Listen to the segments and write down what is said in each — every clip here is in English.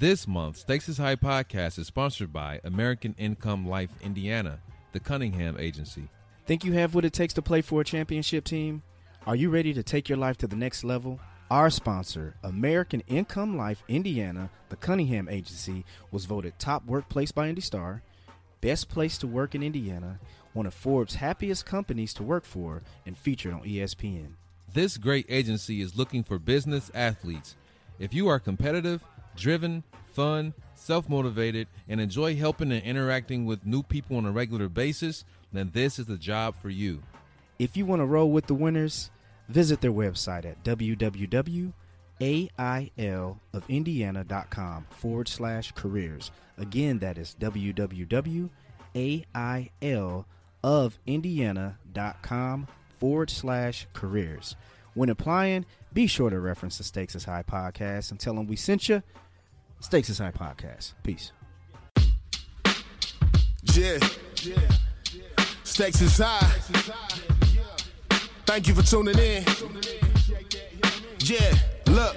This month, Stakes is High podcast is sponsored by American Income Life Indiana, the Cunningham Agency. Think you have what it takes to play for a championship team? Are you ready to take your life to the next level? Our sponsor, American Income Life Indiana, the Cunningham Agency, was voted top workplace by Indy Star, best place to work in Indiana, one of Forbes' happiest companies to work for, and featured on ESPN. This great agency is looking for business athletes. If you are competitive, driven, fun, self motivated, and enjoy helping and interacting with new people on a regular basis, then this is the job for you. If you want to roll with the winners, visit their website at www.ailofIndiana.com forward slash careers. Again, that is www.ailofIndiana.com forward slash careers. When applying, be sure to reference the Stakes is High podcast and tell them we sent you. Stakes High podcast. Peace. Yeah. Stakes high. Thank you for tuning in. Yeah, look.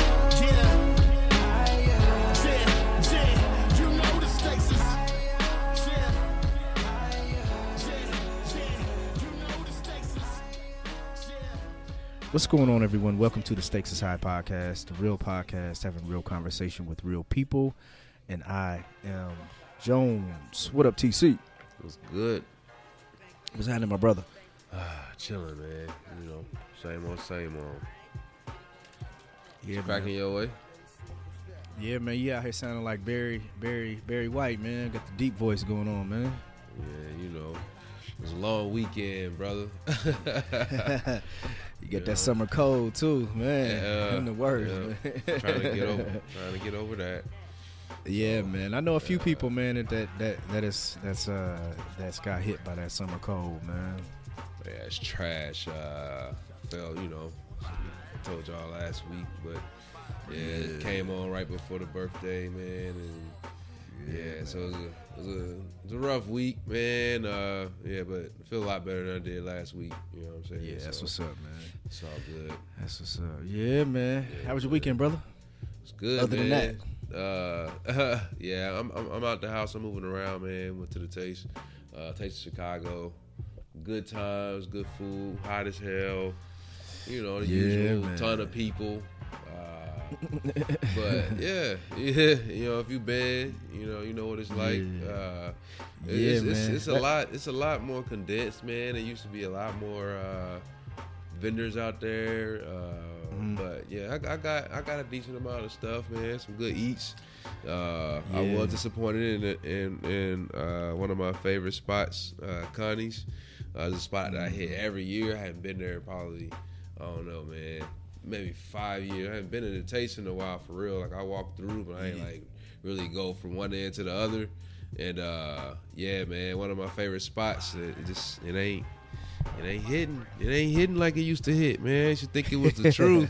What's going on, everyone? Welcome to the Stakes is High podcast, the real podcast, having real conversation with real people. And I am Jones. What up, TC? It's good. What's happening, my brother? Ah, chilling, man. You know, same old, same old. Yeah, back in your way. Yeah, man. You out here sounding like Barry, Barry, Barry White, man. Got the deep voice going on, man. Yeah, you know, it's a long weekend, brother. You get Yeah. that summer cold too, man. Yeah, In the words, yeah. man. trying to get over, trying to get over that. Yeah, man. I know a few people, man, that that that, that is that's uh that's got hit by that summer cold, man. Yeah, it's trash. Uh, fell, you know, I told y'all last week, but yeah, it came on right before the birthday, man, and yeah, so it was, a, it, was a, it was a rough week, man. Uh, yeah, but I feel a lot better than I did last week. You know what I'm saying? Yeah, that's So, what's up, man. It's all good. That's what's up. Yeah, man. How was your weekend, brother? It's good. Other than that. uh, yeah, I'm, I'm I'm out the house. I'm moving around, man. Went to the Taste, uh, Taste of Chicago. Good times, good food, hot as hell. You know the Yeah, usual man. ton of people. Uh, but yeah, yeah, you know if you been, you know you know what it's like. Yeah. Uh, Yeah, it's, it's, man. it's a lot. It's a lot more condensed, man. It used to be a lot more uh, vendors out there. Uh, Mm-hmm. But yeah, I, I got I got a decent amount of stuff, man. Some good eats. Uh, I was disappointed in in in uh, one of my favorite spots, uh, Connie's. Uh, it's a spot that I hit Mm-hmm. every year. I haven't been there probably, I don't know, man, maybe five years. I haven't been in the taste in a while for real. Like I walk through, but I ain't like really go from one end to the other. And uh, yeah, man, one of my favorite spots. It, just it ain't it ain't hitting. It ain't hitting like it used to hit, man. You should think it was the truth.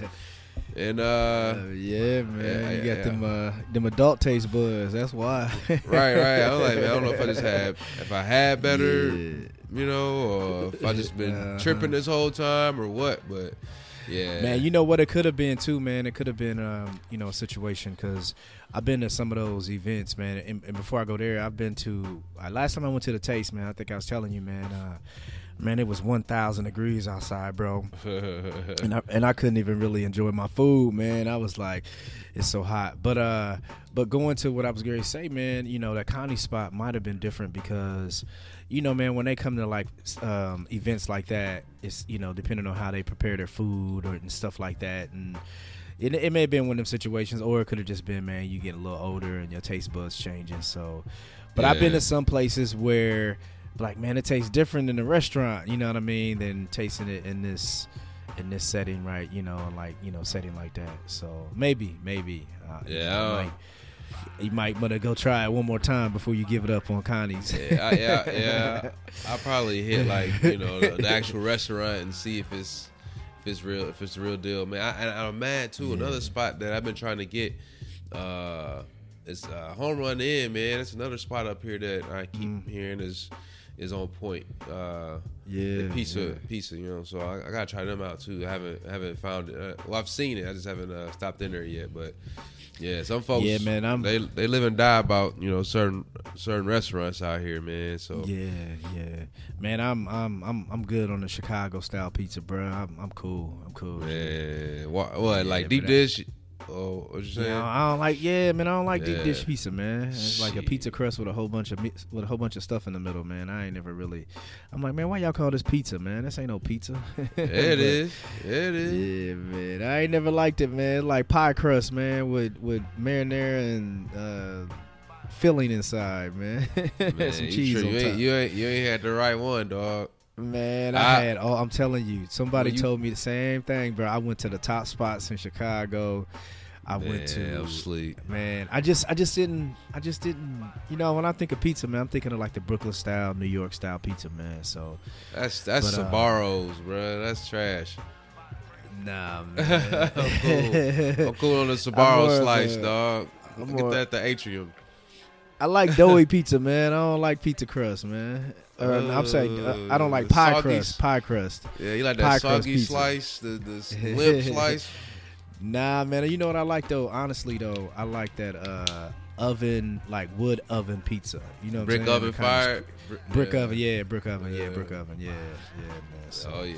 And uh, Uh, yeah, man. yeah, you yeah, got them uh, them adult taste buds. That's why. right, right. I was like, man, I don't know if I just had if I had better, Yeah. you know, or if I just been Uh-huh. tripping this whole time or what. But yeah, Man, you know what it could have been too, man. It could have been, um, you know, a situation because I've been to some of those events, man. And, and before I go there, I've been to. Uh, last time I went to the Taste, man. I think I was telling you, man. Uh, man, it was one thousand degrees outside, bro. and I and I couldn't even really enjoy my food, man. I was like, it's so hot. But uh, but going to what I was going to say, man, you know, that Connie spot might have been different because, you know, man, when they come to like um, events like that, it's you know depending on how they prepare their food or and stuff like that, and it, it may have been one of them situations, or it could have just been, man, you get a little older and your taste buds changing. So, but I've been to some places where, like, man, it tastes different in the restaurant. You know what I mean? Than tasting it in this in this setting, right? You know, like you know, setting like that. So maybe, maybe, uh, Yeah. Might, you might want to go try it one more time before you give it up on Connie's. Yeah, I, yeah, yeah. I'll probably hit like you know the, the actual restaurant and see if it's if it's real, if it's the real deal, man. I, and I'm mad too. Another spot that I've been trying to get. Uh, it's uh, Home Run Inn, man. It's another spot up here that I keep hearing is is on point. Uh, Yeah, the pizza, yeah. pizza, you know. So I, I gotta try them out too. I haven't haven't found it. Uh, well, I've seen it. I just haven't uh, stopped in there yet. But yeah, some folks, Yeah, man, I'm- they they live and die about you know certain certain restaurants out here, man. So Yeah, yeah, man. I'm I'm I'm I'm good on the Chicago style pizza, bro. I'm I'm cool. I'm cool. Yeah, what, what Yeah, like deep dish? Oh, you? Yeah, I don't like. Yeah, man, I don't like deep dish pizza, man. It's like a pizza crust with a whole bunch of with a whole bunch of stuff in the middle, man. I ain't never really. I'm like, man, why y'all call this pizza, man? This ain't no pizza. It But- is. It is. Yeah, man. I ain't never liked it, man. Like pie crust, man, with with marinara and uh, filling inside, man. Man, Some cheese sure on you top. ain't, you ain't you ain't had the right one, dog. Man, I, I- had. Oh, I'm telling you, somebody you- told me the same thing, bro. I went to the top spots in Chicago. I went to. Man, I'm sleep. Man, I just, I just didn't, I just didn't. You know, when I think of pizza, man, I'm thinking of like the Brooklyn style, New York style pizza, man. So, That's that's But, uh, Sbarro's, bro. That's trash. nah, man. I'm cool. I'm cool on the of slice, a- dog. I'm Get more- that at the atrium. I like doughy pizza, man. I don't like pizza crust, man. Or, I'm saying, uh, I don't like Uh, pie soggy crust. Pie crust. Yeah, you like that soggy slice, the the limp slice. Nah, man. You know what I like though? Honestly, though, I like that uh, oven, like wood oven pizza. You know, what Brick I'm saying? oven fire. Brick oven, yeah, brick oven, yeah, Yeah. brick oven, yeah, yeah, man. So, Oh yeah.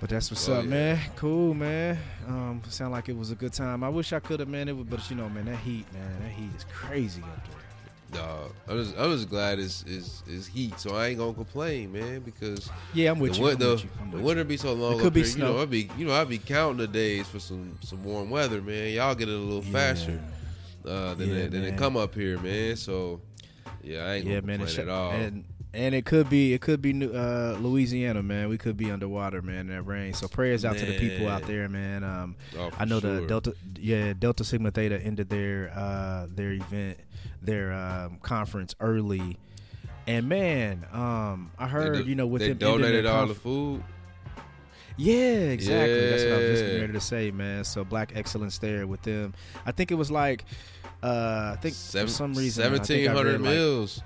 but that's what's Oh, up, yeah. man. Cool, man. Um, sound like it was a good time. I wish I could have, man. It was, but you know, man, that heat, man, that heat is crazy up there. Dog. I'm just I'm just glad it's is is heat, so I ain't gonna complain, man, because Yeah, I'm with the, you. I'm the, with you. I'm the with winter you. be so long. It could up be here, You know, snow. I be you know I be counting the days for some some warm weather, man. Y'all get it a little faster uh, than Yeah, they, than they come up here, man. So yeah, I ain't gonna Yeah, man. complain it's- at all. And and it could be it could be New- uh, Louisiana, man. We could be underwater, man. in That rain. So prayers out to the people out there, man. Um, Oh, I know the. Delta, yeah, Delta Sigma Theta ended their uh, their event, their um, conference early, and man, um, I heard do- you know with they them donated their all conf- the food. yeah, exactly. That's what I was just Yeah. ready to say, man. So black excellence there with them. I think it was like, uh, I think Seven, for some reason, man, I think I seventeen hundred like- meals.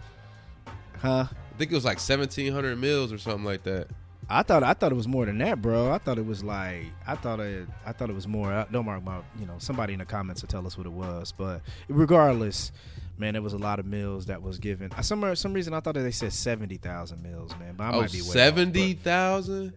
huh? I think it was like seventeen hundred meals or something like that. I thought I thought it was more than that, bro. I thought it was like I thought it I thought it was more. Don't mark my you know somebody in the comments to tell us what it was, but regardless, man, there was a lot of meals that was given. Some some reason I thought that they said seventy thousand meals, man. But I oh, might be seventy thousand.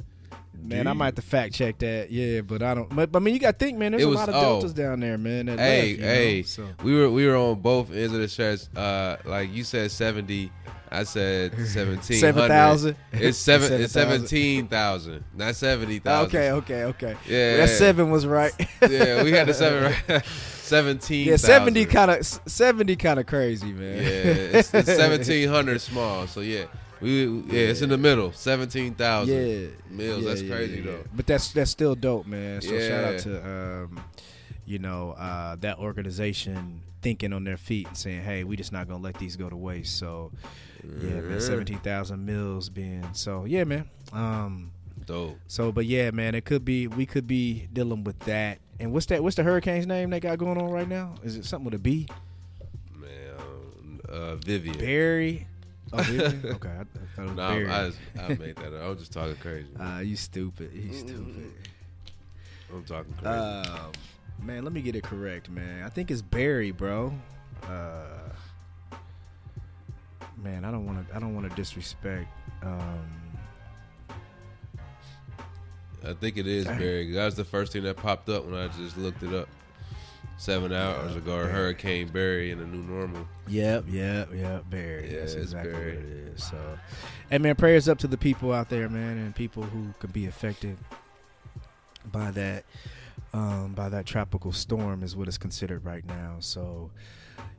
Man, I might have to fact check that. Yeah, but I don't. But, but I mean, you got to think, man. There's It a lot of oh. deltas down there, man. Hey, left, you know, hey, so. we were we were on both ends of the stretch. Uh, like you said seventy, I said seventeen. 7,000? It's seven. It's 7,000. seventeen thousand, not seventy thousand. Okay, okay, okay. Yeah. that seven was right. Yeah, we had the seven. Right? Seventeen. yeah, seventy kind of seventy kind of crazy, man. Yeah, it's, it's seventeen hundred small. So yeah, we yeah, it's in the middle. Seventeen thousand. yeah, Mills, yeah, that's crazy, though. But that's that's still dope, man. So shout out to um, you know uh, that organization thinking on their feet and saying, "Hey, we just not gonna let these go to waste." So yeah, man, seventeen thousand mills being so yeah, man. Um, Dope. so but yeah, man, it could be we could be dealing with that. And what's that? What's the hurricane's name they got going on right now? Is it something with a B? Man, uh, Vivian. Barry. Oh, Vivian? okay. I, I thought it was Barry. I, just, I made that up. I was just talking crazy. Ah, you stupid. You stupid. I'm talking crazy. Um, man, let me get it correct, man. I think it's Barry, bro. Uh, man, I don't want to. I don't want to disrespect. Um, I think it is Barry. That was the first thing that popped up when I just looked it up. Seven hours ago, Barry. Hurricane Barry in the new normal. yep, yep, yep. Barry. Yeah, That's exactly Barry. what it is. So, and man, prayers up to the people out there, man, and people who could be affected by that. Um, by that tropical storm is what is considered right now. So,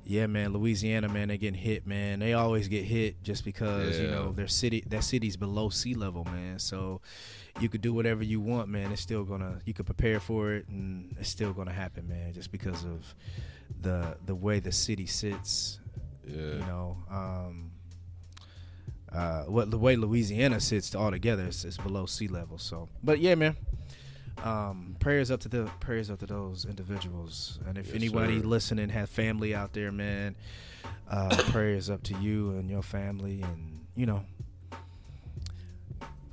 Yeah, man, Louisiana, man, they getting hit, man. They always get hit just because you know their city, that city's below sea level, man. So you could do whatever you want, man. It's still gonna, you could prepare for it, and it's still gonna happen, man. Just because of the the way the city sits, Yeah. you know. Um, uh, what the way Louisiana sits altogether is, is below sea level. So, but yeah, man. Um, prayers up to the prayers up to those individuals, and if Yes, anybody sir. listening have family out there, man, uh, prayers up to you and your family, and you know,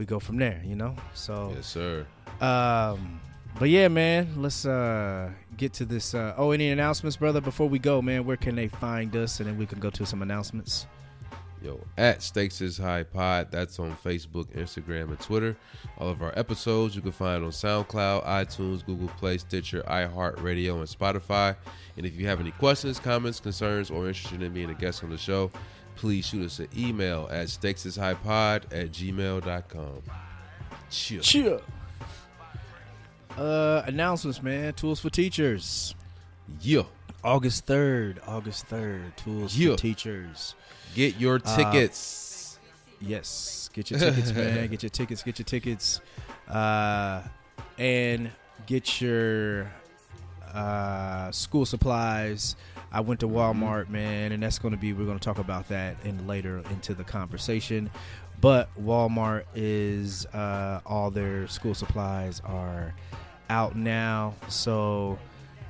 we go from there. You know, so Yes, sir. um, but yeah, man, let's uh get to this. Uh, oh, any announcements, brother? Before we go, man, where can they find us, and then we can go to some announcements. Yo, at Stakes is High Pod. That's on Facebook, Instagram, and Twitter. All of our episodes you can find on SoundCloud, iTunes, Google Play, Stitcher, iHeartRadio, and Spotify. And if you have any questions, comments, concerns, or interested in being a guest on the show, please shoot us an email at stakesishighpod at gmail.com. Chill. Cheer. Uh, announcements, man. Tools for teachers. Yeah. August third. August third. Tools Yeah. for teachers. Get your Uh, tickets. Yes, get your tickets, man. Get your tickets. Get your tickets, uh, and get your uh, school supplies. I went to Walmart, man, and that's going to be. We're going to talk about that in later into the conversation. But Walmart is uh, all their school supplies are out now, so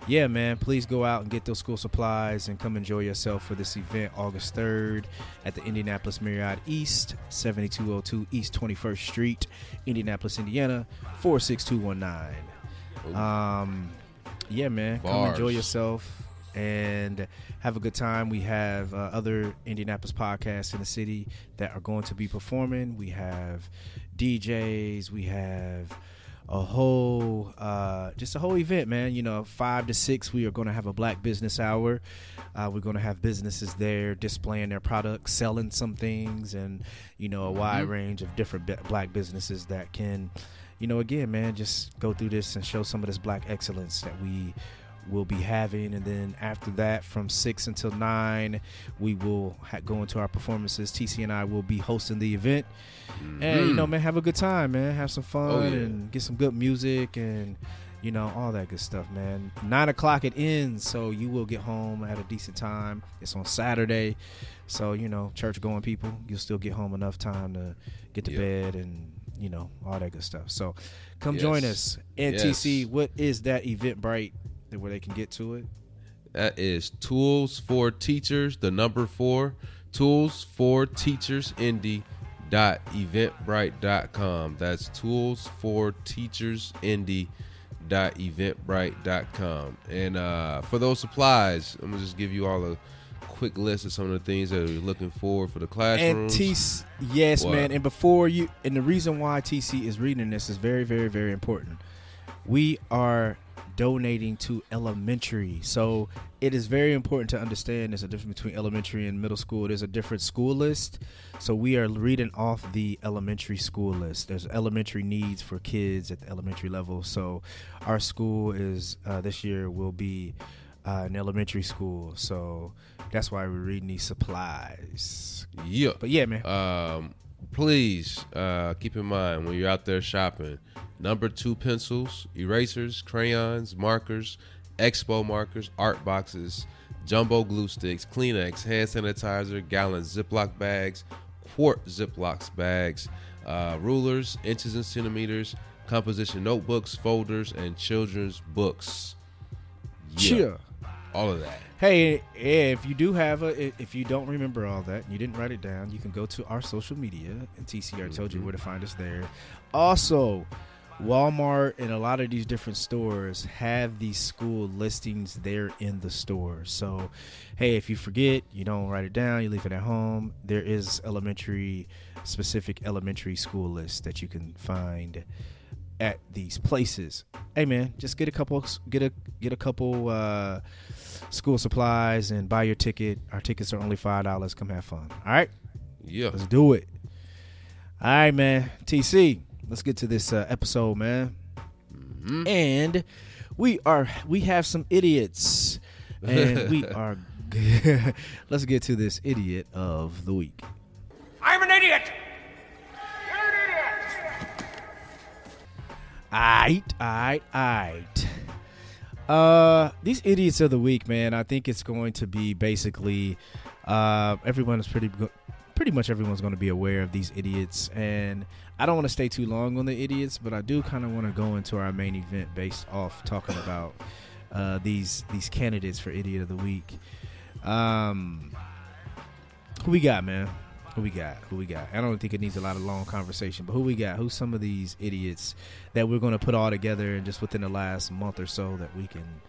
yeah, man, please go out and get those school supplies and come enjoy yourself for this event August 3rd at the Indianapolis Marriott East, 7202 East 21st Street, Indianapolis, Indiana, 46219. Um, yeah, man, come enjoy yourself and have a good time. We have uh, other Indianapolis podcasts in the city that are going to be performing. We have DJs, we have a whole uh, just a whole event man. You know five to six we are going to have a black business hour. Uh, we're going to have businesses there displaying their products selling some things and you know a wide range of different b- black businesses that can you know again man just go through this and show some of this black excellence that we will be having. And then after that from 6 until 9 we will ha- go into our performances. Tc and i will be hosting the event. Mm-hmm. And you know man have a good time man. Have some oh, fun Oh, yeah. and get some good music and you know all that good stuff man. Nine o'clock it ends so you will get home at a decent time. It's on saturday so you know church going people you'll still get home enough time to get to Yeah. bed and you know all that good stuff so come join us ntc Yes. what is that eventbrite where they can get to it That is Tools for Teachers, the number four, Tools for Teachers Indie dot eventbrite dot com. That's Tools for Teachers Indie dot eventbrite dot com. And uh, for those supplies, I'm gonna just give you all a quick list of some of the things that we're looking for for the And classrooms. TC, yes, man. And before you, and the reason why TC is reading this is very, very, very important. We are donating to elementary, so it is very important to understand there's a difference between elementary and middle school. There's a different school list, so we are reading off the elementary school list. There's elementary needs for kids at the elementary level. So our school is uh, this year will be uh, an elementary school, so that's why we're reading these supplies. yeah. But yeah, man. um, please uh, keep in mind when you're out there shopping number two pencils erasers crayons markers expo markers art boxes jumbo glue sticks kleenex hand sanitizer gallon ziploc bags quart ziploc bags uh, rulers inches and centimeters composition notebooks folders and children's books yeah, Cheer. All of that Hey, if you do have a, if you don't remember all that, and you didn't write it down, you can go to our social media, and TCR told you where to find us there. Also, Walmart and a lot of these different stores have these school listings there in the store. So, hey, if you forget, you don't write it down, you leave it at home. There is elementary specific elementary school lists that you can find at these places. Hey man, just get a couple get a get a couple uh school supplies and buy your ticket. Our tickets are only five dollars. Come have fun. All right, yeah let's do it. All right, man. TC, let's get to this uh, episode, man. And we are we have some idiots, and we are let's get to this idiot of the week. I'm an idiot. You're an idiot. Aight, aight, aight. Uh, these idiots of the week, man. I think it's going to be basically, uh, everyone is pretty, pretty much everyone's going to be aware of these idiots, and I don't want to stay too long on the idiots, but I do kind of want to go into our main event based off talking about uh, these these candidates for idiot of the week. Um, who we got, man? Who we got? Who we got? I don't think it needs a lot of long conversation, but who we got? Who's some of these idiots that we're going to put all together and just within the last month or so that we can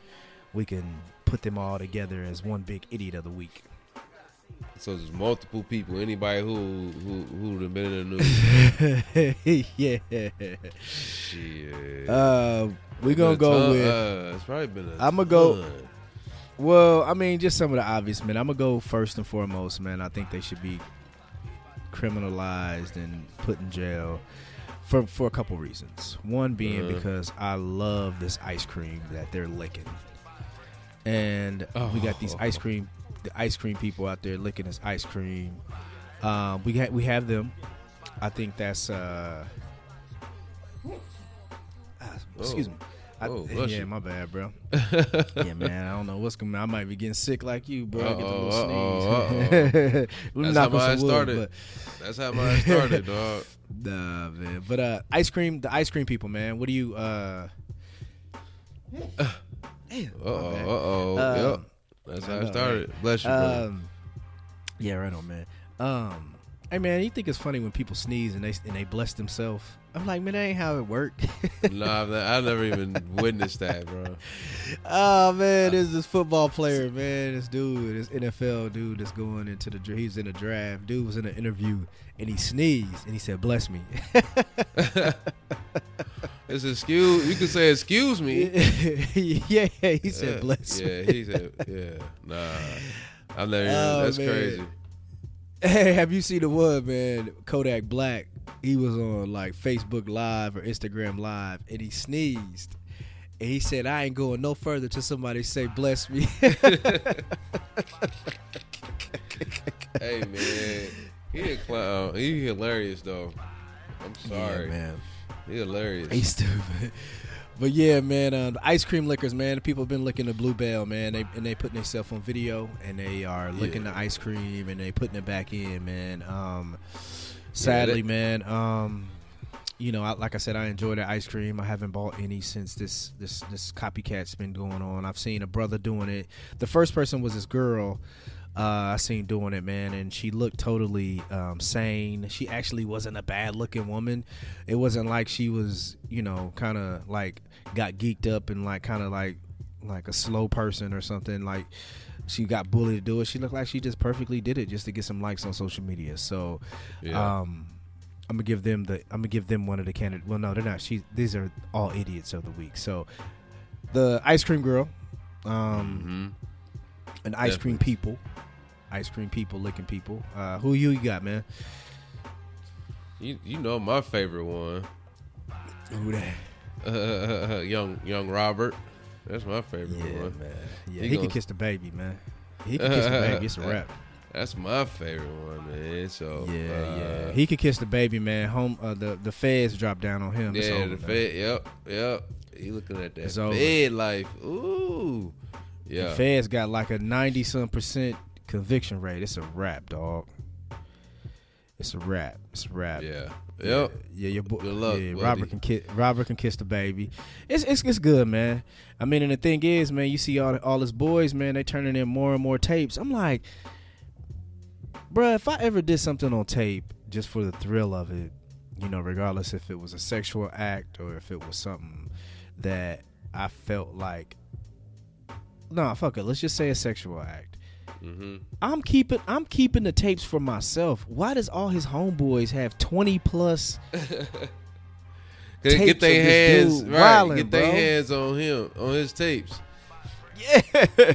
we can put them all together as one big idiot of the week. So there's multiple people. Anybody who who who have been in the news. yeah. Shit. Uh, we're gonna go ton- with. Uh, it's probably been. i I'ma go- Well, I mean, just some of the obvious, man. I'm gonna go first and foremost, man. I think they should be criminalized and put in jail for for a couple reasons. One being Uh-huh. because I love this ice cream that they're licking, and we got these ice cream, the ice cream people out there licking this ice cream. Um, we ha- we have them. I think that's. Uh, ah, excuse Oh. me. I, Oh, yeah, you. my bad, bro. yeah, man. I don't know what's going. on. I might be getting sick like you, bro. I get the Uh-oh, little uh-oh, sneeze. We That's how wood, started. That's how mine started, dog. Nah, man. But uh, ice cream, the ice cream people, man. What do you? uh Damn, Uh oh, uh oh. Yep. That's I how know, it started. Bless you, brother. Um, yeah, right on, man. Um, hey, man, you think it's funny when people sneeze and they and they bless themselves? I'm like, man, that ain't how it worked. nah, I've ne- I never even witnessed that, bro. oh man, there's this football player, man. This dude, this NFL dude, that's going into the he's in a draft. Dude was in an interview and he sneezed and he said, "Bless me." It's excuse. You can say excuse me. yeah, he said, "Bless Yeah, me." Yeah, he said, yeah. Nah, I've never. even Oh, that's man. crazy. Hey, have you seen the one, man? Kodak Black. He was on like Facebook Live or Instagram Live, and he sneezed. And he said, "I ain't going no further till somebody say bless me." Hey man, he a clown. He hilarious though. I'm sorry, Yeah, man. He hilarious. He's stupid. But yeah, man, uh, ice cream lickers, man. People have been licking the Blue Bell, man. They and they putting themselves on video, and they are licking Yeah. the ice cream, and they putting it back in, man. Um, sadly, that- man. Um, you know, I, like I said, I enjoy the ice cream. I haven't bought any since this this this copycat's been going on. I've seen a brother doing it. The first person was this girl. Uh, I seen doing it, man, and she looked totally um, sane. She actually wasn't a bad looking woman. It wasn't like she was, you know, kind of like got geeked up and like kind of like like a slow person or something. Like she got bullied to do it. She looked like she just perfectly did it just to get some likes on social media. So, Yeah. um, I'm gonna give them the I'm gonna give them one of the candidates. Well, no, they're not. She these are all idiots of the week. So, the ice cream girl, um, hmm and ice cream people, ice cream people licking people. Uh, who you, you got, man? You you know my favorite one, Who that? uh, young young Robert. That's my favorite Yeah, one. man. Yeah, He he, gonna- can kiss the baby, man. He can kiss the baby. It's a wrap. That's my favorite one, man. So Yeah, uh, yeah. He could kiss the baby, man. Home, uh, the the feds dropped down on him. Yeah, over, the. Fed. Yep, yep. He looking at that It's over. Fed life. Ooh, yeah. The feds got like a ninety some percent conviction rate. It's a wrap, dog. It's a wrap. It's a wrap. Yeah. Yeah, Yep. yeah, your boy, Good luck, yeah, buddy. Robert can kiss. Robert can kiss the baby. It's it's it's good, man. I mean, and the thing is, man, you see all all his boys, man, they turning in more and more tapes. I'm like, bruh, if I ever did something on tape just for the thrill of it, you know, regardless if it was a sexual act or if it was something that I felt like, no, fuck it, let's just say a sexual act. Hmm I'm keeping I'm keeping the tapes for myself. Why does all his homeboys have 20 plus Get, their hands right. get their hands on him on his tapes. Yeah.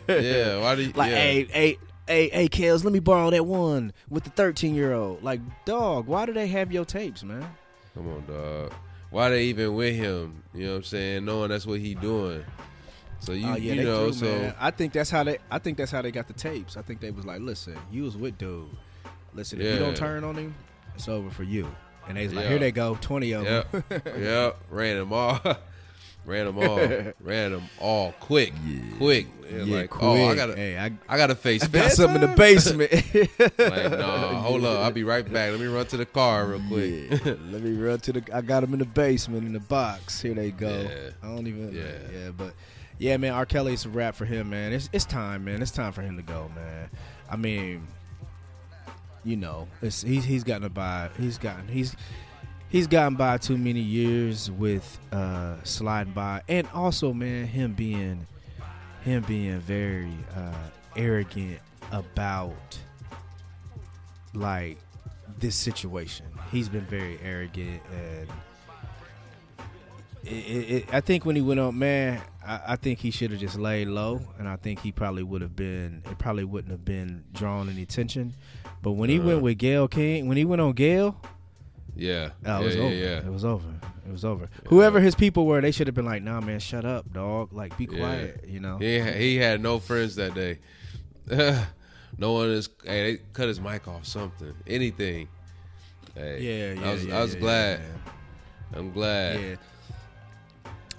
Yeah. Why do you? Like, yeah. hey, hey, hey, hey, Kels, let me borrow that one with the 13 year old. Like, dog, why do they have your tapes, man? Come on, dog. Why they even with him? You know what I'm saying? Knowing that's what he doing. So you oh yeah, you know threw, so man. I think that's how they. I think that's how they got the tapes. I think they was like, listen, you was with dude. Listen, if you don't turn on him, it's over for you. And they was like, Yeah. here they go, twenty of Yep. them. yep. Ran them all. Ran them all. Ran them all quick. Quick. And yeah, like, quick. oh, I gotta, hey, I, I gotta face. I got Fed some in the basement. like, no, hold up. I'll be right back. Let me run to the car real quick. Yeah, let me run to the. I got them in the basement in the box. Here they go. Yeah. I don't even. Yeah, Yeah. yeah, but yeah, man. R. Kelly's a rap for him, man. It's it's time, man. It's time for him to go, man. I mean, you know, it's he's he's gotten by. He's gotten he's he's gotten by too many years with uh sliding by, and also, man, him being him being very uh arrogant about like this situation. He's been very arrogant, and it, it, I think when he went on, man, I, I think he should have just laid low, and I think he probably would have been. It probably wouldn't have been drawn any attention. But when he Uh-huh. went with Gayle King, when he went on Gayle, Yeah. oh, it yeah, was yeah, over. yeah. It was over. It was over. Whoever his people were, they should have been like, "Nah, man, shut up, dog. Like, be quiet." You know. He had, he had no friends that day. no one is. Hey, they cut his mic off. Something. Anything. Hey, Yeah, yeah. I was, I was glad. yeah, I'm glad.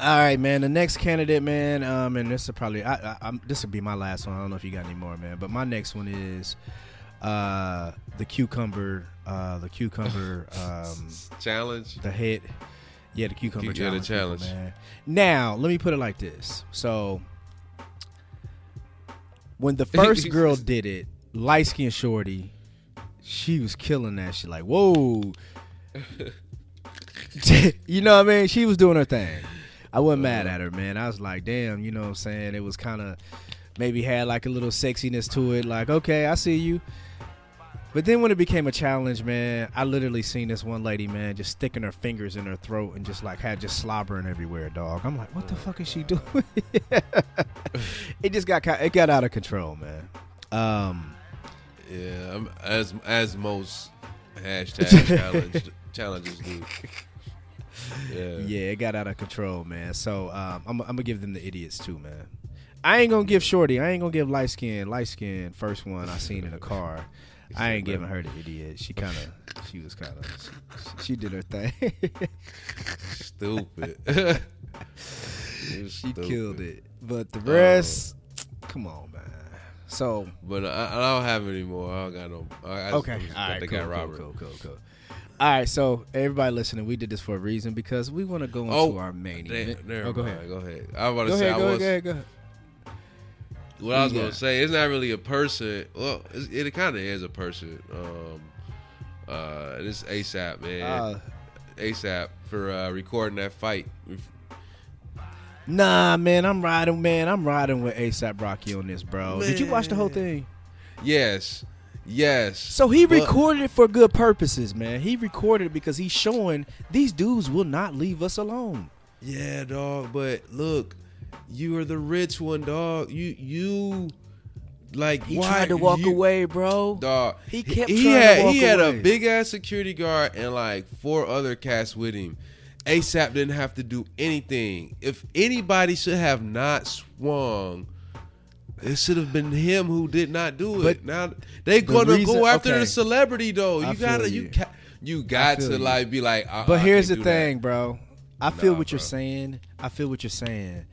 All right, man. The next candidate, man, um, and this will probably, I, I, I'm, this will be my last one. I don't know if you got any more, man. But my next one is, uh, the cucumber, uh, the cucumber, um, Challenge. the head, yeah, the cucumber Yeah, the challenge, challenge. man. Now, let me put it like this. So, when the first girl did it, light skin shorty, she was killing that shit. Like, whoa. you know what I mean? She was doing her thing. I wasn't mad Uh-huh. at her, man. I was like, damn, you know what I'm saying? It was kind of maybe had like a little sexiness to it. Like, okay, I see you. But then when it became a challenge, man, I literally seen this one lady, man, just sticking her fingers in her throat and just like had just slobbering everywhere, dog. I'm like, what the fuck is she doing? it just got it got out of control, man. Um, Yeah, as as most hashtag challenge challenges do. Yeah. yeah, it got out of control, man. So um, I'm, I'm gonna give them the idiots too, man. I ain't gonna give Shorty. I ain't gonna give light skin. Light skin. First one I seen in a car. I ain't giving her the idiot. She kind of. She was kind of. She, she did her thing. Stupid. she killed it. But the rest, come on, man. So But I, I don't have any more. I don't got no. I, I okay, just all got cool, guy cool, Robert. cool, cool, cool. All right, so everybody listening, we did this for a reason because we want to go into Oh, our main event. oh, go mind. ahead. Go ahead. I was about to Go say ahead, I go was. ahead, go ahead. What I was Yeah. gonna say, it's not really a person. Well, it's, it kind of is a person. Um, uh, this ASAP man, Uh, ASAP for uh, recording that fight. Nah, man, I'm riding, man. I'm riding with ASAP Rocky on this, bro. Did you watch the whole thing? Yes, yes. So he But- recorded it for good purposes, man. He recorded it because he's showing these dudes will not leave us alone. Yeah, dog. But look, you are the rich one, dog. You you like He why tried to walk you- away, bro. Dog, He kept he trying to had he had away. a big ass security guard and like four other cats with him. ASAP didn't have to do anything. If anybody should have not swung, it should have been him who did not do it. But now they gonna reason- go after okay. the celebrity though. You gotta you. you ca- you got to you. like be like. uh, But here's the can't that. thing, bro. I feel Nah, what you're saying. I feel what you're saying.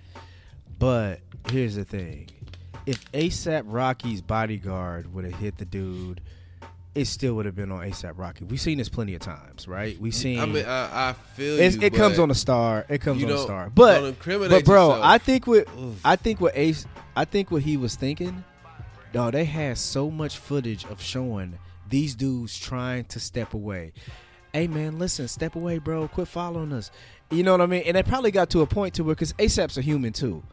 But here's the thing. If ASAP Rocky's bodyguard would have hit the dude, it still would have been on ASAP Rocky. We've seen this plenty of times, right? We've seen I mean, I, I feel you, it comes on a star. It comes on a star. But but bro, yourself. I think what Oof. I think what Ace I think what he was thinking, dog, they had so much footage of showing these dudes trying to step away. Hey man, listen, step away, bro. Quit following us. You know what I mean? And it probably got to a point to where because ASAP's a human too.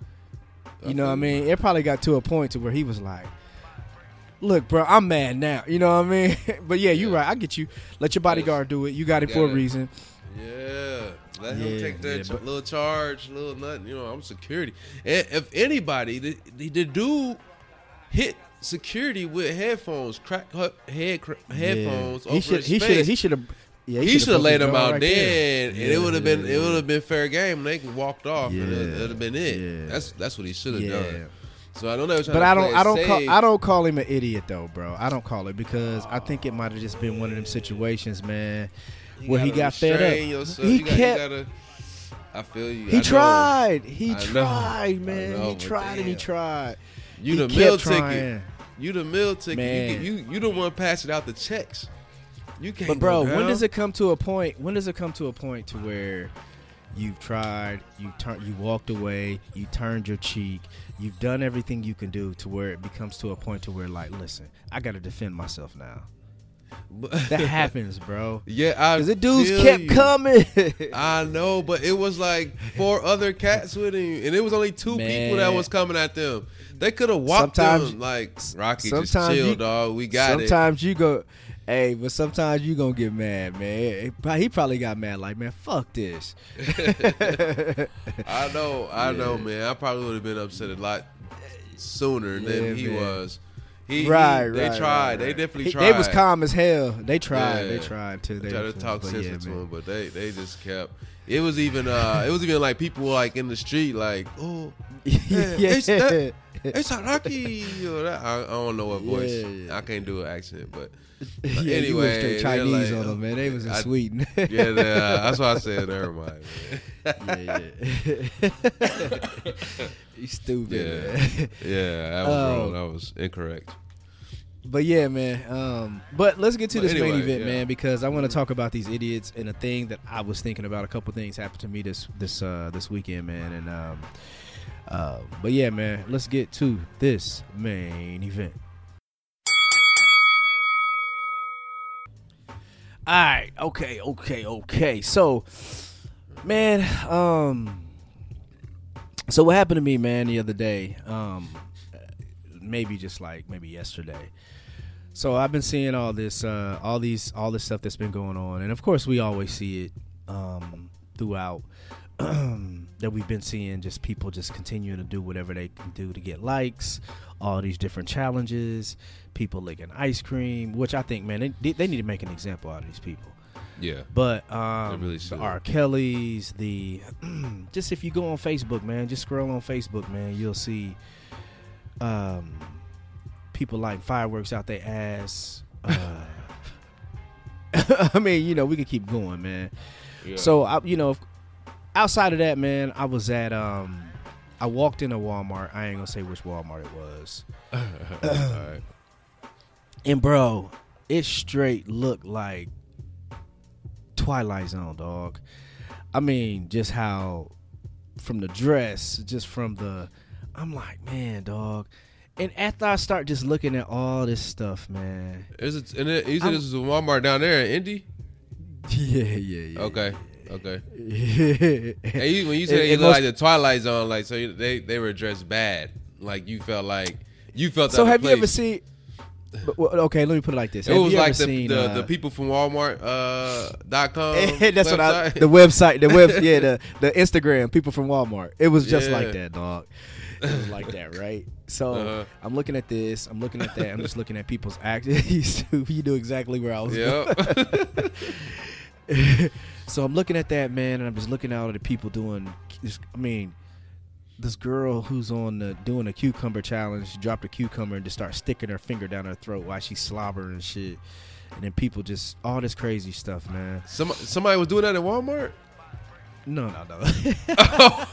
You know what I mean? It probably got to a point to where he was like, "Look, bro, I'm mad now." You know what I mean? but yeah, you're Yeah. right. I get you. Let your bodyguard do it. You got it for a reason. Yeah, let Yeah, him take that but- little charge, little nothing. You know, I'm security. And if anybody, the, the, the dude hit security with headphones, crack head cra- headphones He should. He should. He should have. Yeah, he should have laid him out right then, there. and Yeah, it would have been yeah, it would have been fair game. They can walked off, and it would have been it. That's that's what he should have Yeah. done. So I don't know. But I don't, I don't call, I don't call him an idiot though, bro. I don't call it because I think it might have just been one of them situations, man, where he got fed up. He kept, I feel you. I he know. tried, he I know. tried, man. know, he tried and he tried. You He the kept meal ticket. You the meal ticket. You, Man. get- you you the one passing out the checks. You can't. But bro, when does it come to a point? When does it come to a point to where you've tried, you turned you walked away, you turned your cheek, you've done everything you can do to where it becomes to a point to where like, listen, I got to defend myself now. That happens, bro. Yeah, I. Cause the dudes kept you. coming. I know, but it was like four other cats with him, and it was only two people that was coming at them. They could have walked Sometimes- them like Rocky. Just sometimes chill, you- dog. We got it. sometimes you go, hey, but sometimes you gonna get mad, man. He probably got mad, like, man, fuck this. I know, I know, man. I probably would have been upset a lot sooner Yeah, than he man. was. He, right, he- they right, tried. right, They definitely He- tried. They was calm as hell. They tried. Yeah. They tried to. They tried to talk sense yeah, into him, but they they just kept. It was even uh, it was even like people like in the street like, oh, yeah, that- it's Rocky. I, I don't know what voice. Yeah. I can't do an accent, but yeah, you went anyway, straight Chinese like, on them, man. They was in I- Sweden. yeah, they, uh, that's why I said never mind. Man. yeah, yeah. you stupid. Yeah. man. Yeah, that was Oh. wrong. That was incorrect. But yeah, man. Um, but let's get to But this main event, yeah. man, because I want to talk about these idiots and a thing that I was thinking about. A couple things happened to me this this uh, this weekend, man. And um, uh, but yeah, man. Let's get to this main event. All right. Okay. Okay. Okay. So, man. Um. So what happened to me, man, the other day? Um, maybe just like maybe yesterday. So I've been seeing all this, uh, all these, all this stuff that's been going on, and of course we always see it um, throughout. that we've been seeing just people just continuing to do whatever they can do to get likes, all these different challenges, people licking ice cream, which I think, man, they, they need to make an example out of these people. Yeah. But um, really the. R. Kelly's, the just if you go on Facebook, man, just scroll on Facebook, man, you'll see um, people lighting fireworks out their ass. Uh, I mean, you know, we could keep going, man. yeah. So, I, you know, outside of that, man, I was at um, I walked into Walmart. I ain't gonna say which Walmart it was, all right. and bro, it straight looked like Twilight Zone, dog. I mean, just how from the dress, just from the, I'm like, man, dog. And after I start just looking at all this stuff, man. Is it? And it, you said I'm- this is a Walmart down there in Indy. Yeah, yeah, yeah. Okay. Okay. And you, when you And- you look like the Twilight Zone, like so you, they they were dressed bad, like you felt like you felt. So have you ever seen? but, well, okay, let me put it like this. It Have was like the, seen, the, uh, the people from Walmart uh, dot com. That's what I. website. The website, the web, yeah, the the Instagram people from Walmart. It was just Yeah. like that, dog. It was like that, right? So Uh-huh. I'm looking at this. I'm looking at that. I'm just looking at people's actions. you knew exactly where I was. Yep. So I'm looking at that man, and I'm just looking out at the people doing. this- I mean, this girl who's on the doing a cucumber challenge she dropped a cucumber and just start sticking her finger down her throat while she's slobbering and shit. And then people just all this crazy stuff, man. Some, somebody was doing that at Walmart. No, no, no.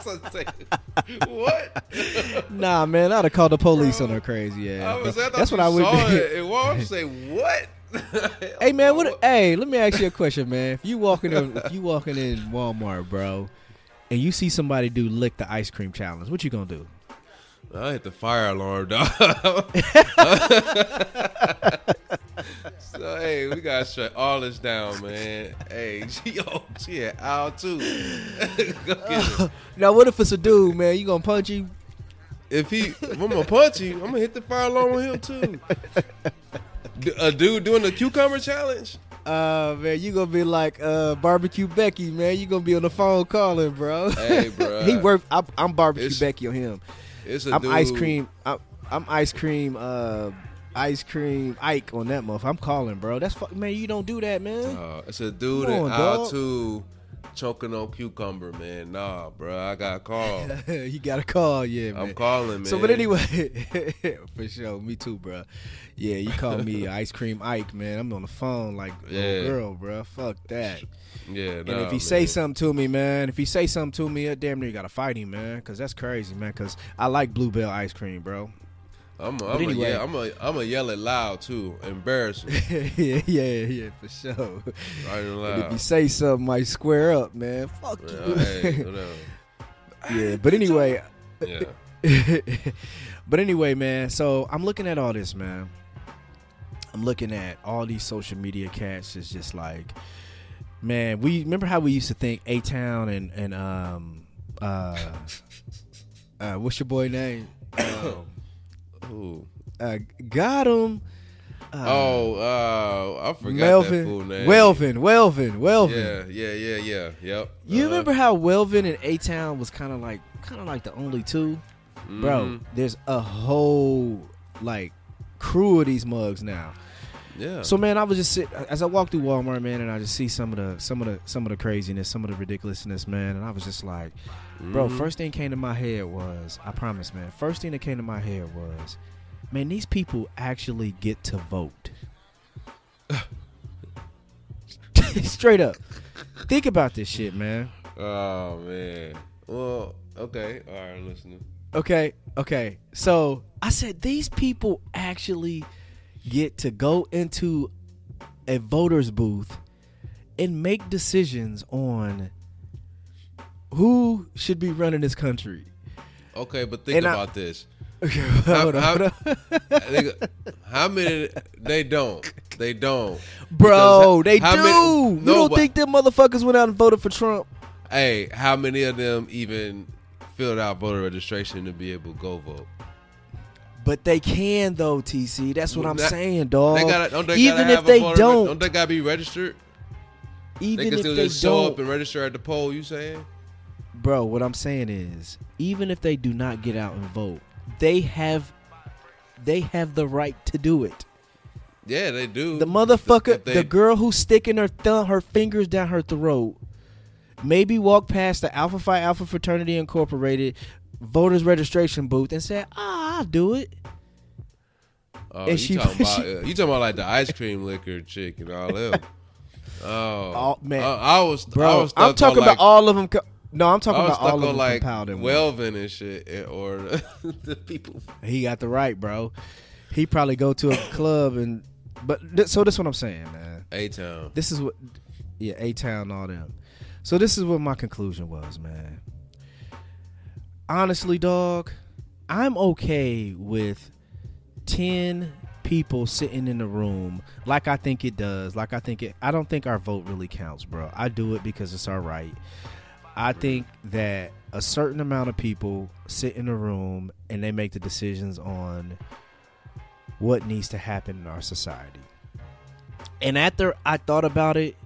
What? nah, man, I'd have called the police on her crazy ass. Was, I That's what I would saw do. it Walmart. Say what? Hey man, what? Hey, let me ask you a question, man. If you walking in, if you walking in Walmart, bro, and you see somebody do lick the ice cream challenge, what you gonna do? I hit the fire alarm, dog. so hey, we gotta shut all this down, man. Hey, oh, she had too. Go get it. Now, what if it's a dude, man? You gonna punch him? If he, if I'm gonna punch him, I'm gonna hit the fire alarm on him too. A dude doing the cucumber challenge. Uh, man, you gonna be like uh barbecue Becky, man. You gonna be on the phone calling, bro. Hey, bro. he work. I'm, I'm barbecue It's- Becky on him. It's a I'm dude. ice cream. I'm, I'm ice cream. Uh, Ice cream Ike on that muff. I'm calling, bro. That's fuck, man. You don't do that, man. Uh, it's a dude Come in on, aisle two choking on cucumber, man. Nah, bro, I got a call. you got to call, yeah, man. I'm calling, man. So, but anyway, for sure, me too, bro. Yeah, you call me Ice Cream Ike, man. I'm on the phone like Yeah. little girl, bro. Fuck that. yeah, And if he say something to me, man, if he say something to me, I damn near gotta fight him, man, because that's crazy, man. Because I like Blue Bell ice cream, bro. I'm, a, But I'm, anyway. a, yeah, I'm a, I'm a yell it loud too, Embarrassing. yeah, yeah, yeah, for sure. right and And if you say something, I square up, man. Fuck Yeah, you. hey, yeah, but anyway, Yeah, but anyway, man. So I'm looking at all this, man. I'm looking at all these social media cats. It's just like, man. We remember how we used to think A Town and and um uh, uh what's your boy name? Um, Ooh. uh, got him. Uh, Oh, uh, I forgot Melvin, that fool name. Welvin, Welvin, Welvin. Yeah, yeah, yeah, yeah. Yep. You Uh-huh. remember how Welvin and A Town was kind of like, kind of like the only two, bro? Mhm. There's a whole like crew of these mugs now. Yeah. So man, I was just sit as I walked through Walmart, man, and I just see some of the some of the some of the craziness, some of the ridiculousness, man, and I was just like, bro. Mhm. First thing came to my head was, I promise, man. First thing that came to my head was, man, these people actually get to vote. Straight up, think about this shit, man. Oh man. Well, okay. All right, I'm listening. Okay, okay. So I said these people actually get to go into a voter's booth and make decisions on who should be running this country. Okay, but think And I- about this. Hold on, how- hold on. Nigga, how many? They don't. They don't. Bro, Because they do. many- you no, don't but- think them motherfuckers went out and voted for Trump? Hey, how many of them even filled out voter registration to be able to go vote? But they can though, TC. That's what I'm That- saying, dog. They gotta, don't they even if they don't, don't they gotta be registered? even they can if still they just show up and register at the poll. You saying? bro. What I'm saying is, even if they do not get out and vote, they have, they have the right to do it. Yeah, they do. The motherfucker, they- the girl who's sticking her thumb, her fingers down her throat, maybe walk past the Alpha Phi Alpha Fraternity Incorporated voters registration booth and say, "Ah, I'll do it." Oh, and you she- talking about? uh, you talking about like the ice cream liquor chick and all them? Oh, Oh, man. I, I was, I Bro, was stuck I'm talking on, like, about all of them. Co- no, I'm talking I was about all of them like compiled in. Welvin and shit, or the people. He got the right, bro. He probably go to a club and, but th- so this is what I'm saying, man. A Town. This is what, yeah, A Town, all them. So this is what my conclusion was, man. Honestly, dog, I'm okay with ten people sitting in the room like I think it does. Like I think it. I don't think our vote really counts, bro. I do it because it's our right. I think that a certain amount of people sit in a room and they make the decisions on what needs to happen in our society. And after I thought about it,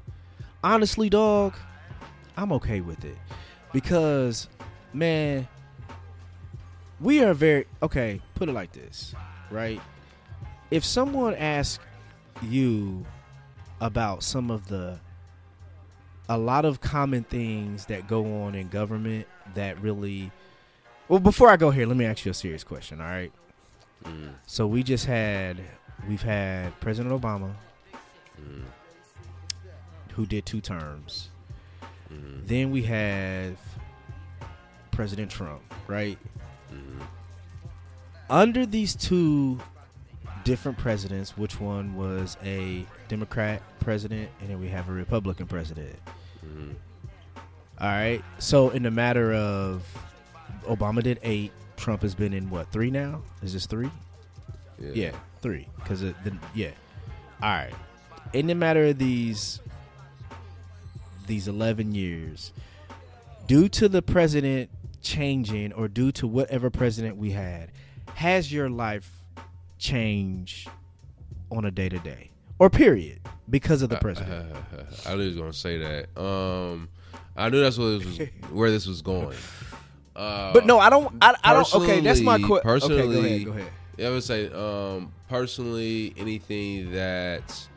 honestly, dog, I'm okay with it. Because, man, we are very okay, put it like this, right? If someone asks you about some of the a lot of common things that go on in government that really well before i go here let me ask you a serious question all right Mm, so we just had we've had president obama mm, who did two terms mm, then we have president trump right. Under these two different presidents which one was a democrat president and then we have a republican president mm. All right. So in the matter of Obama did eight, Trump has been in what three now? Is this three? Yeah, three. Because the yeah. All right. In the matter of these these eleven years, due to the president changing or due to whatever president we had, has your life changed on a day to day or period because of the president? I knew he was gonna say that. Um, I knew that's what was, where this was going. Uh, but no, I don't. I, I don't. Okay, that's my personally- question. Okay, go ahead. Go ahead. Yeah, I would say, um, personally, anything that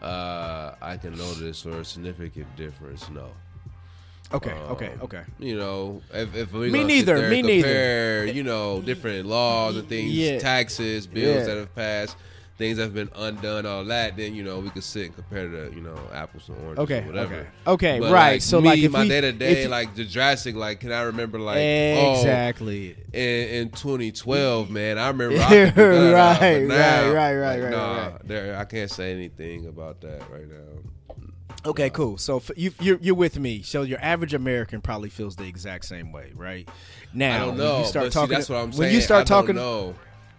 uh, I can notice or a significant difference, no. Okay, Um, okay, okay. You know, if, if we Me neither, there me and neither. compare, you know, different laws and things, Yeah. taxes, bills Yeah. that have passed, things that have been undone, all that, then you know we could sit and compare the, you know, apples and oranges, Okay, or whatever. okay. Okay, But, right. Like, So, me, like, if my day to day, like the drastic, like, can I remember, like, oh, exactly. in, in 2012, man, I remember. I Yeah, could figure that out, right, now, right, right, right, like, right, Nah, right. there, I can't say anything about that right now. Okay, cool. So f- you you're, you're with me. So your average American probably feels the exact same way, right? Now, I don't when know. you start talking, see, that's what I'm saying. when you start I talking, don't know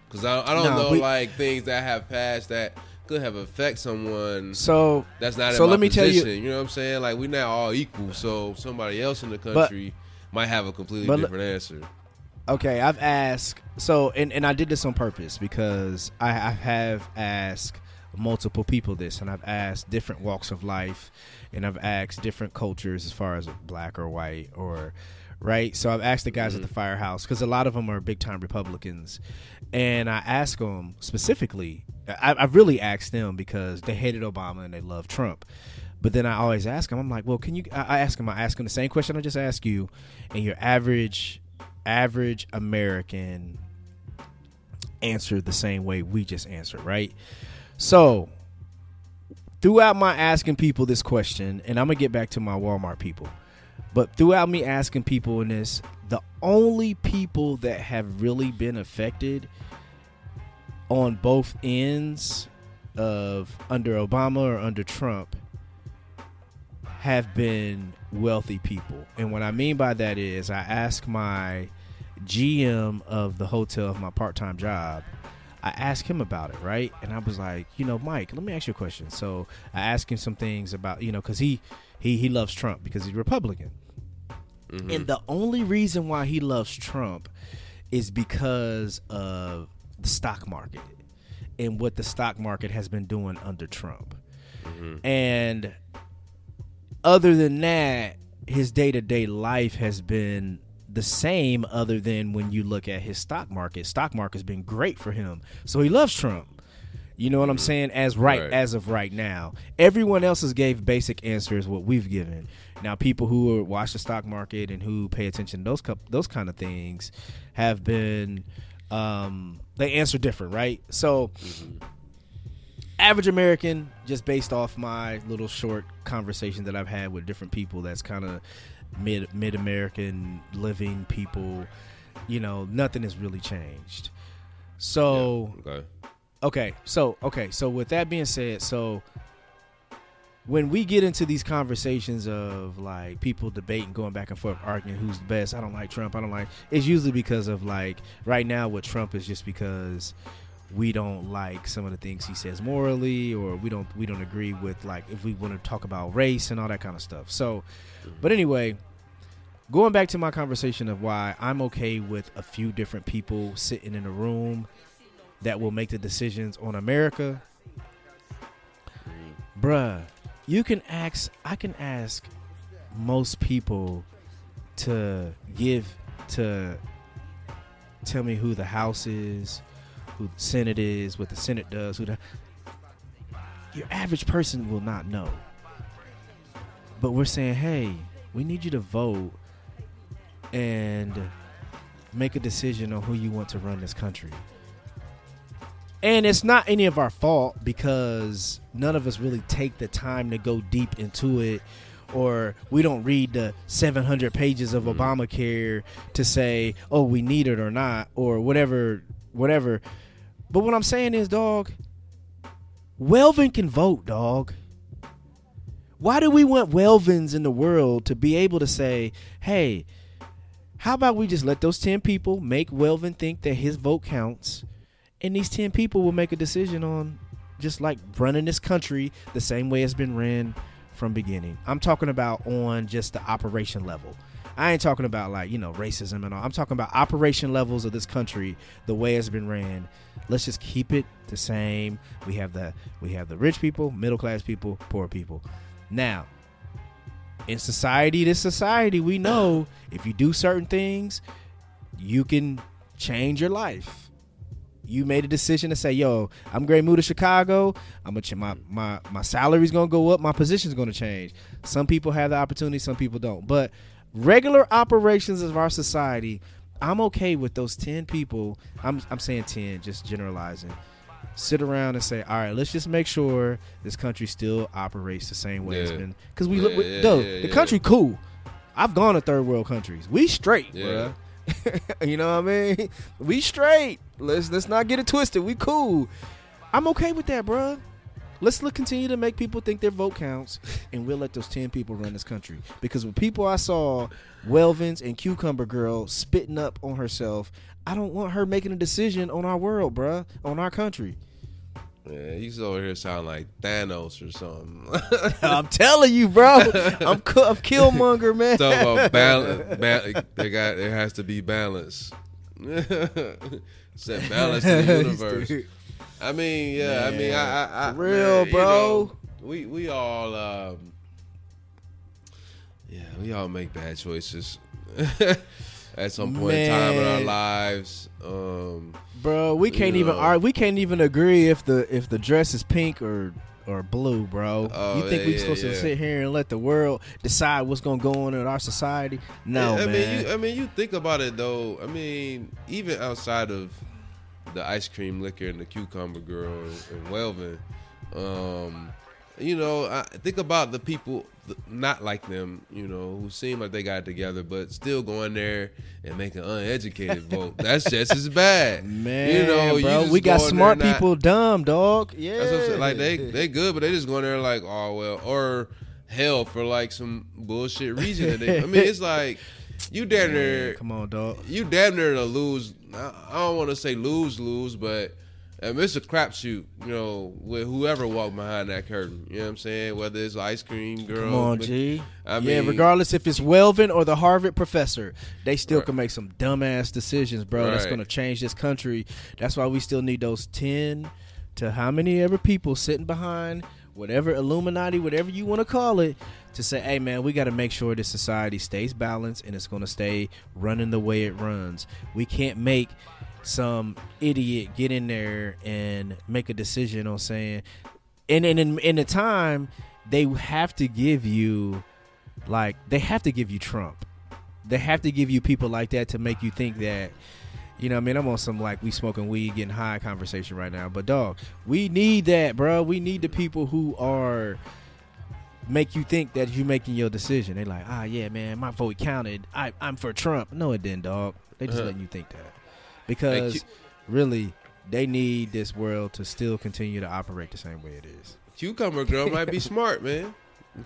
because I, I don't know we- like things that have passed that could have affect someone so that's not so let me tell you- you, know what I'm saying? Like we're not all equal, so somebody else in the country might have a completely but different answer. Okay, I've asked so, and, and I did this on purpose because I, I have asked multiple people this, and I've asked different walks of life, and I've asked different cultures as far as black or white or right. So I've asked the guys at mm-hmm. the firehouse because a lot of them are big time Republicans, and I ask them specifically. I, really asked them because they hated Obama and they love Trump. But then I always ask them, I'm like, well, can you? I I ask them, I ask them the same question I just asked you, and your average, average American answered the same way we just answered, right? So, throughout my asking people this question, and I'm gonna get back to my Walmart people, but throughout me asking people in this, the only people that have really been affected on both ends of under Obama or under Trump have been wealthy people. And what I mean by that is I ask my GM of the hotel of my part-time job I asked him about it, right? And I was like, you know, Mike, let me ask you a question. So I asked him some things about, you know, because he he he loves Trump because he's Republican, mm-hmm. and the only reason why he loves Trump is because of the stock market and what the stock market has been doing under Trump. Mm-hmm. And other than that, his day to day life has been the same, other than when you look at his stock market. Stock market's been great for him. So he loves Trump. You know what I'm saying? As right, Right. as of right now, everyone else has gave basic answers what we've given. Now, people who watch the stock market and who pay attention to those those kind of things have been um, they answer different, right? So, average American, just based off my little short conversation that I've had with different people, that's kind of mid mid American living people. You know, nothing has really changed. So. Okay. Okay, so okay, so with that being said, so when we get into these conversations of like people debating, going back and forth, arguing who's the best, I don't like Trump, I don't like. It's usually because of like right now with Trump is just because we don't like some of the things he says morally, or we don't we don't agree with like if we want to talk about race and all that kind of stuff. So, but anyway, going back to my conversation of why I'm okay with a few different people sitting in a room that will make the decisions on America. Bruh, you can ask, I can ask most people to give, to tell me who the House is, who the Senate is, what the Senate does, who the. Your average person will not know. But we're saying, hey, we need you to vote and make a decision on who you want to run this country. And it's not any of our fault because none of us really take the time to go deep into it or we don't read the 700 pages of mm-hmm. Obamacare to say, "Oh, we need it or not" or whatever whatever. But what I'm saying is, dog, Welvin can vote, dog. Why do we want Welvins in the world to be able to say, "Hey, how about we just let those 10 people make Welvin think that his vote counts?" and these 10 people will make a decision on just like running this country the same way it's been ran from beginning? I'm talking about on just the operation level. I ain't talking about like you know racism and all. I'm talking about operation levels of this country the way it's been ran. Let's just keep it the same. We have the we have the rich people middle class people poor people now in society this society we know if you do certain things you can change your life you made a decision to say, "Yo, I'm great move to Chicago. I'm gonna ch- my my my salary's gonna go up. My position's gonna change." Some people have the opportunity, some people don't. But regular operations of our society, I'm okay with those ten people. I'm I'm saying ten, just generalizing. Sit around and say, "All right, let's just make sure this country still operates the same way it's Yeah. been." Because we look, Yeah, we- yeah, dude, yeah, the country cool. I've gone to third world countries. We straight, Yeah. you know what I mean? We straight. Let's let's not get it twisted. We cool. I'm okay with that, bruh. Let's look, continue to make people think their vote counts, and we'll let those ten people run this country. Because with people I saw, Welvins and Cucumber Girl spitting up on herself, I don't want her making a decision on our world, bruh, on our country. Yeah, he's over here sounding like Thanos or something. I'm telling you, bro. I'm cu- I'm Killmonger, man. Talk about balance. Ba- they got there has to be balance. Set balance in the universe. I mean, yeah. I mean, I, I, I real, man, you bro. know, we we all, um, yeah, we all make bad choices at some point in time in our lives. Um, Bro, we can't even Yeah. argue. We can't even agree if the if the dress is pink or or blue, bro. Oh, you think yeah, we yeah, supposed to yeah. sit here and let the world decide what's gonna go on in our society? No, I man. mean, you, I mean, you think about it though. I mean, even outside of the ice cream liquor and the cucumber girl and Welvin, um, you know, I think about the people not like them, you know, who seem like they got it together, but still going there and making uneducated vote. That's just as bad, man, You know, bro, just we got go in there smart not- people dumb, dog. Yeah, That's what I'm saying. Like they they good, but they just going there like, oh well, or hell for like some bullshit reason. They, I mean, it's like you damn near Come on, dog. you damn near to lose. I don't want to say lose lose, but um, it's a crapshoot. You know, with whoever walked behind that curtain. You know what I'm saying? Whether it's ice cream girl, Come on, but- G. I yeah, mean- regardless if it's Welvin or the Harvard professor, they still Right. can make some dumbass decisions, bro. That's gonna change this country. That's why we still need those ten to how many ever people sitting behind whatever Illuminati, whatever you want to call it, to say, hey man, we got to make sure this society stays balanced and it's gonna stay running the way it runs. We can't make some idiot get in there and make a decision on saying and and in, in the time they have to give you like they have to give you Trump. They have to give you people like that to make you think that you know, what I mean, I'm on some like we smoking weed, getting high conversation right now. But dog, we need that, bro. We need the people who are make you think that you're making your decision. They like, ah, yeah, man, my vote counted. I, I'm for Trump. No, it didn't, dog. They just Uh-huh. letting you think that because really, they need this world to still continue to operate the same way it is. cucumber girl might be smart, man.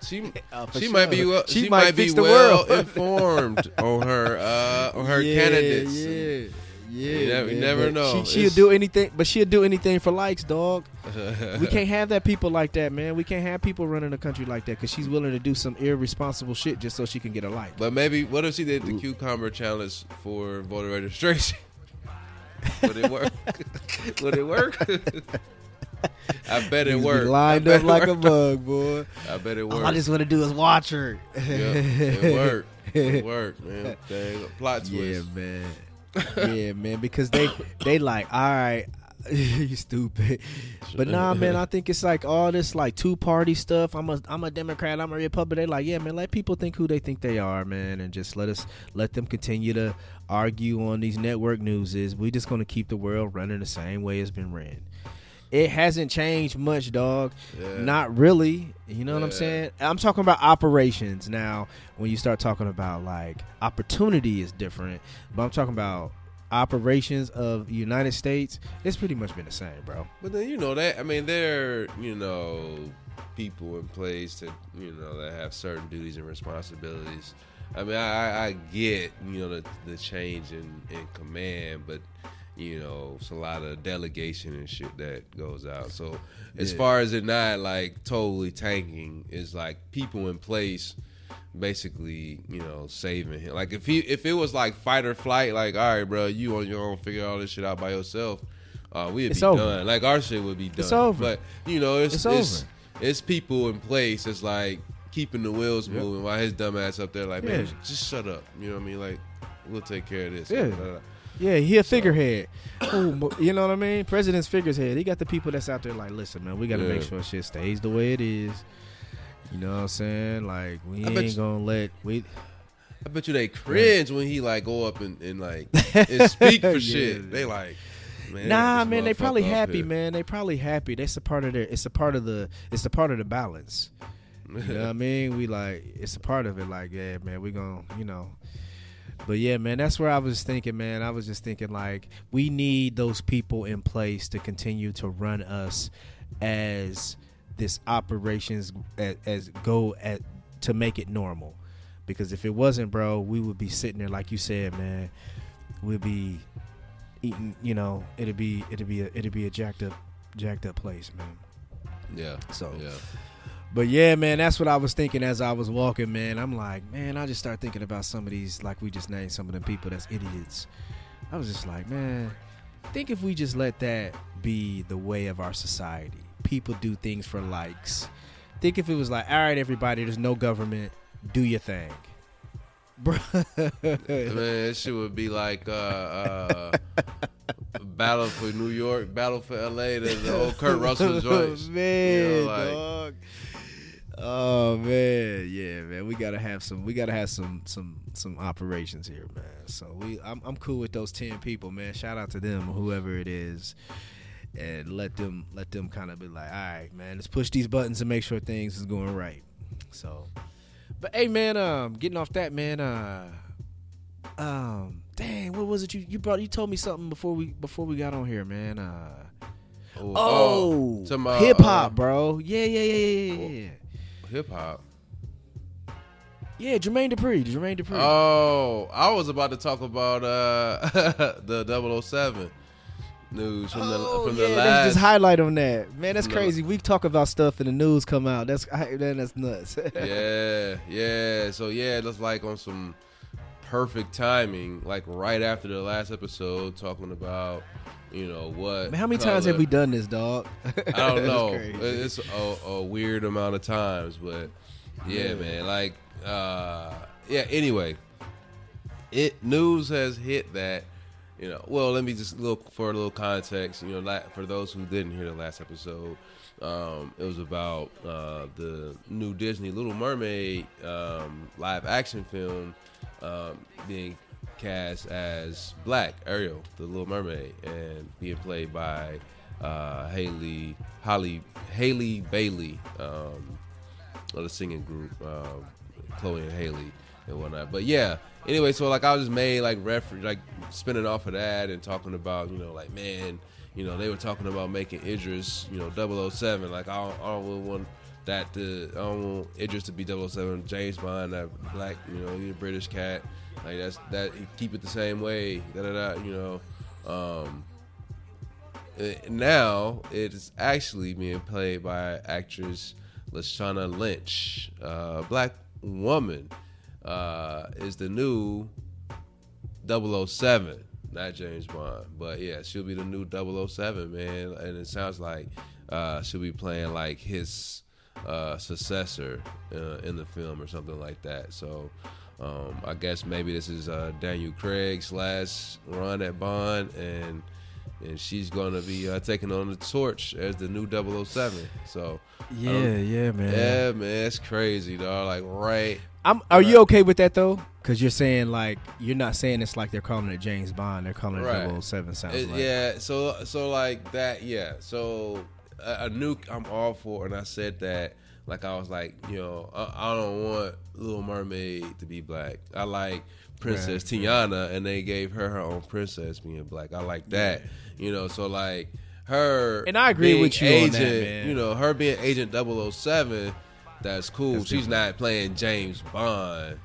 She Uh, she might be well, She she, might might, be the well world. informed on her uh on her yeah, candidates. Yeah, yeah. You never- you never know. She, she'll It's- do anything, but she'll do anything for likes, dog. we can't have that people like that, man. We can't have people running a country like that because she's willing to do some irresponsible shit just so she can get a like. But maybe what if she did the cucumber challenge for voter registration? Would it work? Would it work? I bet it Niggas worked. lined up it like a bug, boy. I bet it All worked. I just want to do is watch her. yeah, it worked. It worked, man. Dang, plot twist. Yeah, man. Yeah, man. Because they they like, all right, you stupid. But nah, man. I think it's like all this like two party stuff. I'm a I'm a Democrat. I'm a Republican. They like, yeah, man. Let people think who they think they are, man, and just let us let them continue to argue on these network newses. We just gonna keep the world running the same way it's been ran. It hasn't changed much, dog. Yeah. Not really. You know what I'm saying? I'm talking about operations now. When you start talking about like opportunity is different, but I'm talking about operations of the United States. It's pretty much been the same, bro. But then you know that I mean there are you know people in place that you know that have certain duties and responsibilities. I mean I, I- I get you know the, the change in, in command, but you know it's a lot of delegation and shit that goes out. So as Yeah. far as it not like totally tanking, is like people in place basically you know saving him. Like if he if it was like fight or flight, like all right, bro, you on your own, figure all this shit out by yourself. Uh, we'd It's be over. done. Like our shit would be done. It's over. But you know, it's It's it's over. it's, people in place. It's like keeping the wheels Yep. moving while his dumb ass up there like, man, Yeah. just shut up. You know what I mean? Like we'll take care of this. Yeah. Blah. Yeah, he a figurehead. Ooh, you know what I mean? President's figurehead. He got the people that's out there like, listen, man, we got to Yeah. make sure shit stays the way it is. You know what I'm saying? Like we I ain't gonna let we. I bet you they cringe when he like go up and, and like and speak for Yeah. shit. They like, man. nah, man, they probably happy, here. man. They probably happy. That's a part of their. It's a part of the. It's a part of the balance. You know what I mean? We like it's a part of it. Like, yeah, man, we gonna, you know. But yeah, man, that's where I was thinking, man. I was just thinking like we need those people in place to continue to run us as this operations as, as go at to make it normal. Because if it wasn't, bro, we would be sitting there like you said, man. We'd be eating, you know, it'd be it'd be a it'd be a jacked up jacked up place, man. Yeah. So Yeah. But yeah, man, that's what I was thinking as I was walking, man. I'm like, man, I just start thinking about some of these, like we just named some of them people that's idiots. I was just like, man, think if we just let that be the way of our society. People do things for likes. Think if it was like, all right, everybody, there's no government, do your thing. Bro. Man, that shit would be like uh, uh, Battle for New York, Battle for LA, the, the old Kurt Russell joints. man, You know, like- dog. Oh man, yeah, man. We gotta have some. We gotta have some some some operations here, man. So we, I'm I'm cool with those ten people, man. Shout out to them, whoever it is, and let them let them kind of be like, all right, man. Let's push these buttons and make sure things is going right. So, but hey, man, um, getting off that, man. Uh, um, dang, what was it you you brought? You told me something before we before we got on here, man. Uh. Oh, Oh, talking hip hop, uh, bro. Yeah, yeah, yeah, yeah, yeah, yeah. Hip hop. Yeah, Jermaine Dupri, Jermaine Dupri. Oh, I was about to talk about uh, the 007 news from the Oh, from the last. just highlight on that, man. That's crazy. We talk about stuff and the news come out. That's I, man, that's nuts. yeah, yeah. So yeah, it looks like on some perfect timing, like right after the last episode, talking about you know what. Man, how many times have we done this, dog? I don't know. It's a, a weird amount of times, but yeah, Yeah. man. Like, uh, yeah. Anyway, it news has hit that. You know, well, let me just look for a little context. You know, for those who didn't hear the last episode, um, it was about uh, the new Disney Little Mermaid um, live action film um, being cast as Black Ariel, the Little Mermaid, and being played by uh, Haley Holly Haley Bailey um, the singing group, um, Chloe and Haley and whatnot. But yeah, anyway, so like I was just made like reference, like spinning off of that and talking about you know like man, you know they were talking about making Idris you know 007 like I don't, I don't really want that to I don't want Idris to be 007 James Bond that black you know he's a British cat like that's that keep it the same way da da da you know. Um, uh, now it is actually being played by actress Lashana Lynch. Uh, black woman uh, is the new 007, not James Bond. But yeah, she'll be the new 007, man. And it sounds like uh, she'll be playing like his uh, successor uh, in the film or something like that. So um, I guess maybe this is uh, Daniel Craig's last run at Bond, and and she's gonna be uh, taking on the torch as the new 007. So yeah, yeah, man. yeah, man, it's crazy, dog. Like right, I'm. Are you okay with that though? Because you're saying like you're not saying it's like they're calling it James Bond. They're calling it Right. 007 Sounds It- like. yeah. So so like that. Yeah. So a, a nuke, I'm all for, and I said that. Like I was like, you know, I, I don't want Little Mermaid to be black. I like Princess Tiana, and they gave her her own princess being black. I like that. You know, so like her And I agree with you on agent, that, man. You know, her being Agent 007, that's cool. That's She's different. not playing James Bond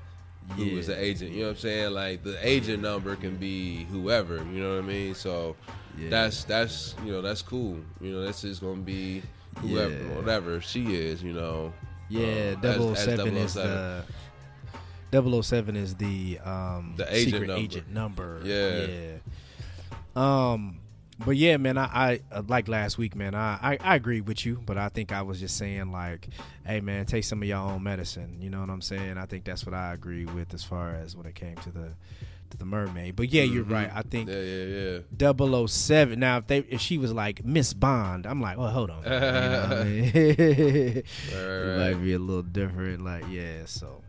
who Yeah. is the agent. You know what I'm saying? Like the agent number can be whoever. You know what I mean? So Yeah. that's that's you know that's cool. You know that's just gonna be whoever, Yeah. whatever she is. You know. Yeah, um, as- as 007 is the 007 is the um The agent secret number. agent number. Yeah. Yeah. Um but yeah, man, I, I uh, like last week, man. I, I I agree with you, but I think I was just saying like, hey, man, take some of your own medicine. You know what I'm saying? I think that's what I agree with as far as when it came to the the mermaid. But yeah, you're right. I think Yeah, yeah, yeah. 007. Now, if they if she was like Miss Bond, I'm like, well, hold on. You know I mean? it Right, right, right. might be a little different. Like, yeah. So,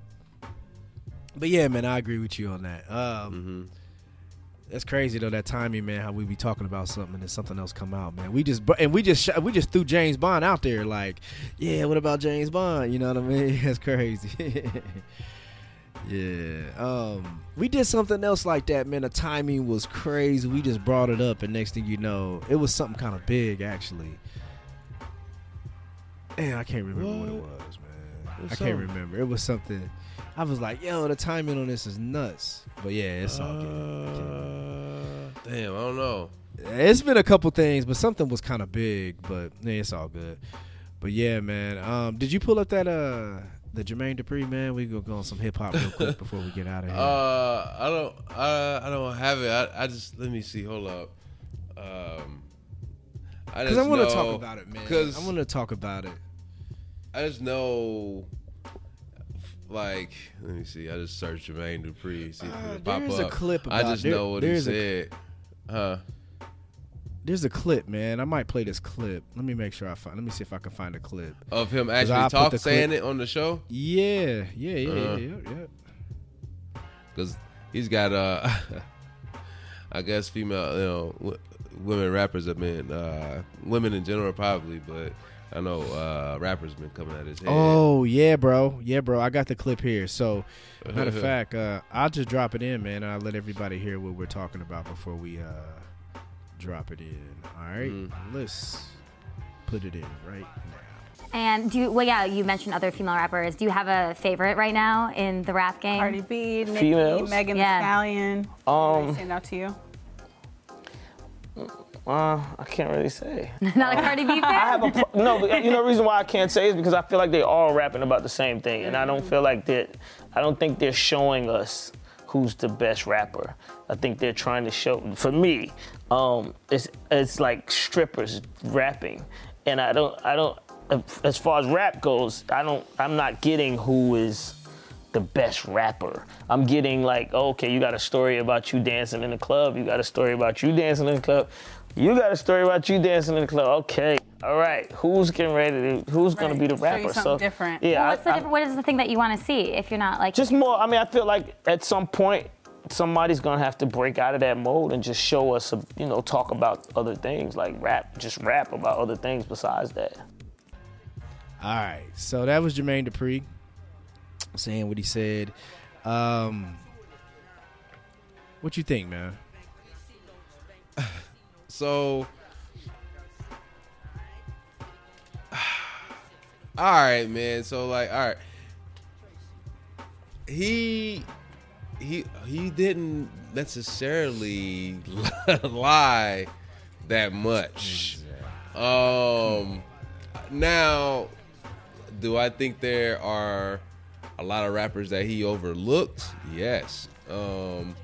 but yeah, man, I agree with you on that. Um, Mhm. That's crazy though. That timing, man. How we be talking about something and then something else come out, man. We just and we just we just threw James Bond out there, like, yeah. What about James Bond? You know what I mean? That's crazy. Yeah. Um, we did something else like that, man. The timing was crazy. We just brought it up, and next thing you know, it was something kind of big, actually. And I can't remember what, it was, man. What's I can't remember. It was something. I was like, yo, the timing on this is nuts. But yeah, it's all good. Uh, damn, I don't know. It's been a couple things, but something was kind of big. But yeah, it's all good. But yeah, man. Um, did you pull up that uh the Jermaine Dupri man? We gonna go on some hip hop real quick before we get out of here. Uh, I don't. I, I don't have it. I, I just let me see. Hold up. Um, I Because I want to talk about it, man. Because I want to talk about it. I just know. Like, let me see. I just searched Jermaine Dupri. See if Uh, pop there's a up. clip I just there- know what he there's a- said. huh? There's a clip, man. I might play this clip. Let me make sure I find. Let me see if I can find a clip. Of him actually put talk saying clip- it on the show Yeah, yeah, yeah, Uh-huh. yeah, yeah, yeah. because he's got uh, I guess female, you know, w- women rappers have been uh, women in general probably, but I know uh, rappers been coming at his head. Oh yeah, bro. Yeah, bro. I got the clip here. So, matter of fact, uh, I'll just drop it in, man. I'll let everybody hear what we're talking about before we uh, drop it in. All right, Mhm. let's put it in right now. And do you, well, yeah, you mentioned other female rappers. Do you have a favorite right now in the rap game? Cardi B, Nicki, Females? Megan Yeah. Thee Stallion. Um, Stand out to you. uh, I can't really say. Not a Cardi B fan? I have a no. You know, the reason why I can't say is because I feel like they all rapping about the same thing, and I don't feel like that. I don't think they're showing us who's the best rapper. I think they're trying to show. For me, um, it's it's like strippers rapping, and I don't I don't. As far as rap goes, I don't. I'm not getting who is the best rapper. I'm getting like, okay, you got a story about you dancing in the club. You got a story about you dancing in the club. You got a story about you dancing in the club. Okay, all right. Who's getting ready to? Who's gonna be the Show you rapper? something different. Yeah. Well, I- the I- what is the thing that you want to see if you're not like just more. I mean, I feel like at some point somebody's gonna have to break out of that mode and just show us, a, you know, talk about other things like rap, just rap about other things besides that. All right, so that was Jermaine Dupri saying what he said. Um, what you think, man? So, all right, man. So like, all right, he he he didn't necessarily lie that much. Um, now, do I think there are a lot of rappers that he overlooked? Yes. Um,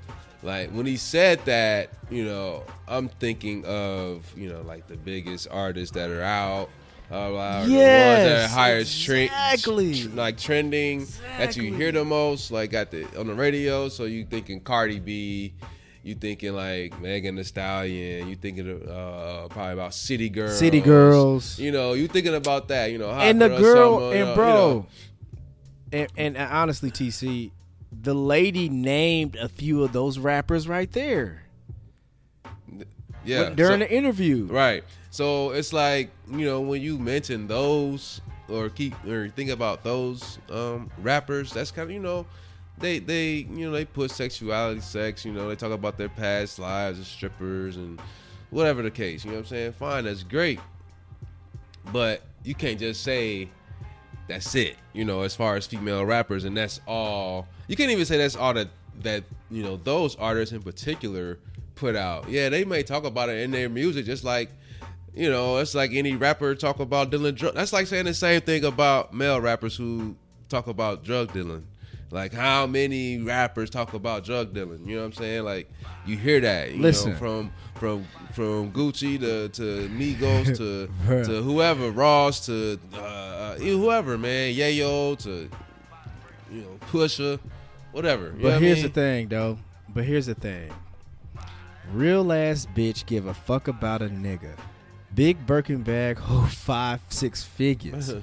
like when he said that, you know, I'm thinking of you know like the biggest artists that are out. Uh, like the ones that Yes, are highest tre- exactly. like trending that you hear the most, like at the on the radio. So you thinking Cardi B, you thinking like Megan Thee Stallion, you thinking uh, probably about City Girls, City Girls. You know, you thinking about that. You know, and the Girl and uh, bro, you know. and, and honestly, TC, the lady named a few of those rappers right there yeah, during so- the interview. Right. So it's like you know when you mention those or keep or think about those um, rappers, that's kind of you know they they you know they put sexuality, sex. You know they talk about their past lives as strippers and whatever the case. You know what I'm saying? Fine, that's great, but you can't just say that's it. You know, as far as female rappers, and that's all. You can't even say that's all that that you know those artists in particular put out. Yeah, they may talk about it in their music, just like you know, it's like any rapper talk about dealing drug. That's like saying the same thing about male rappers who talk about drug dealing. Like how many rappers talk about drug dealing? You know what I'm saying? Like you hear that. You Listen. know, from from from Gucci to to Migos to to whoever Ross to uh, whoever man Yayo to you know Pusha, whatever. You I But here's mean? the thing, though. But here's the thing. Real ass bitch give a fuck about a nigga. Big Birkin bag, hold oh, five, six figures. Uh-huh.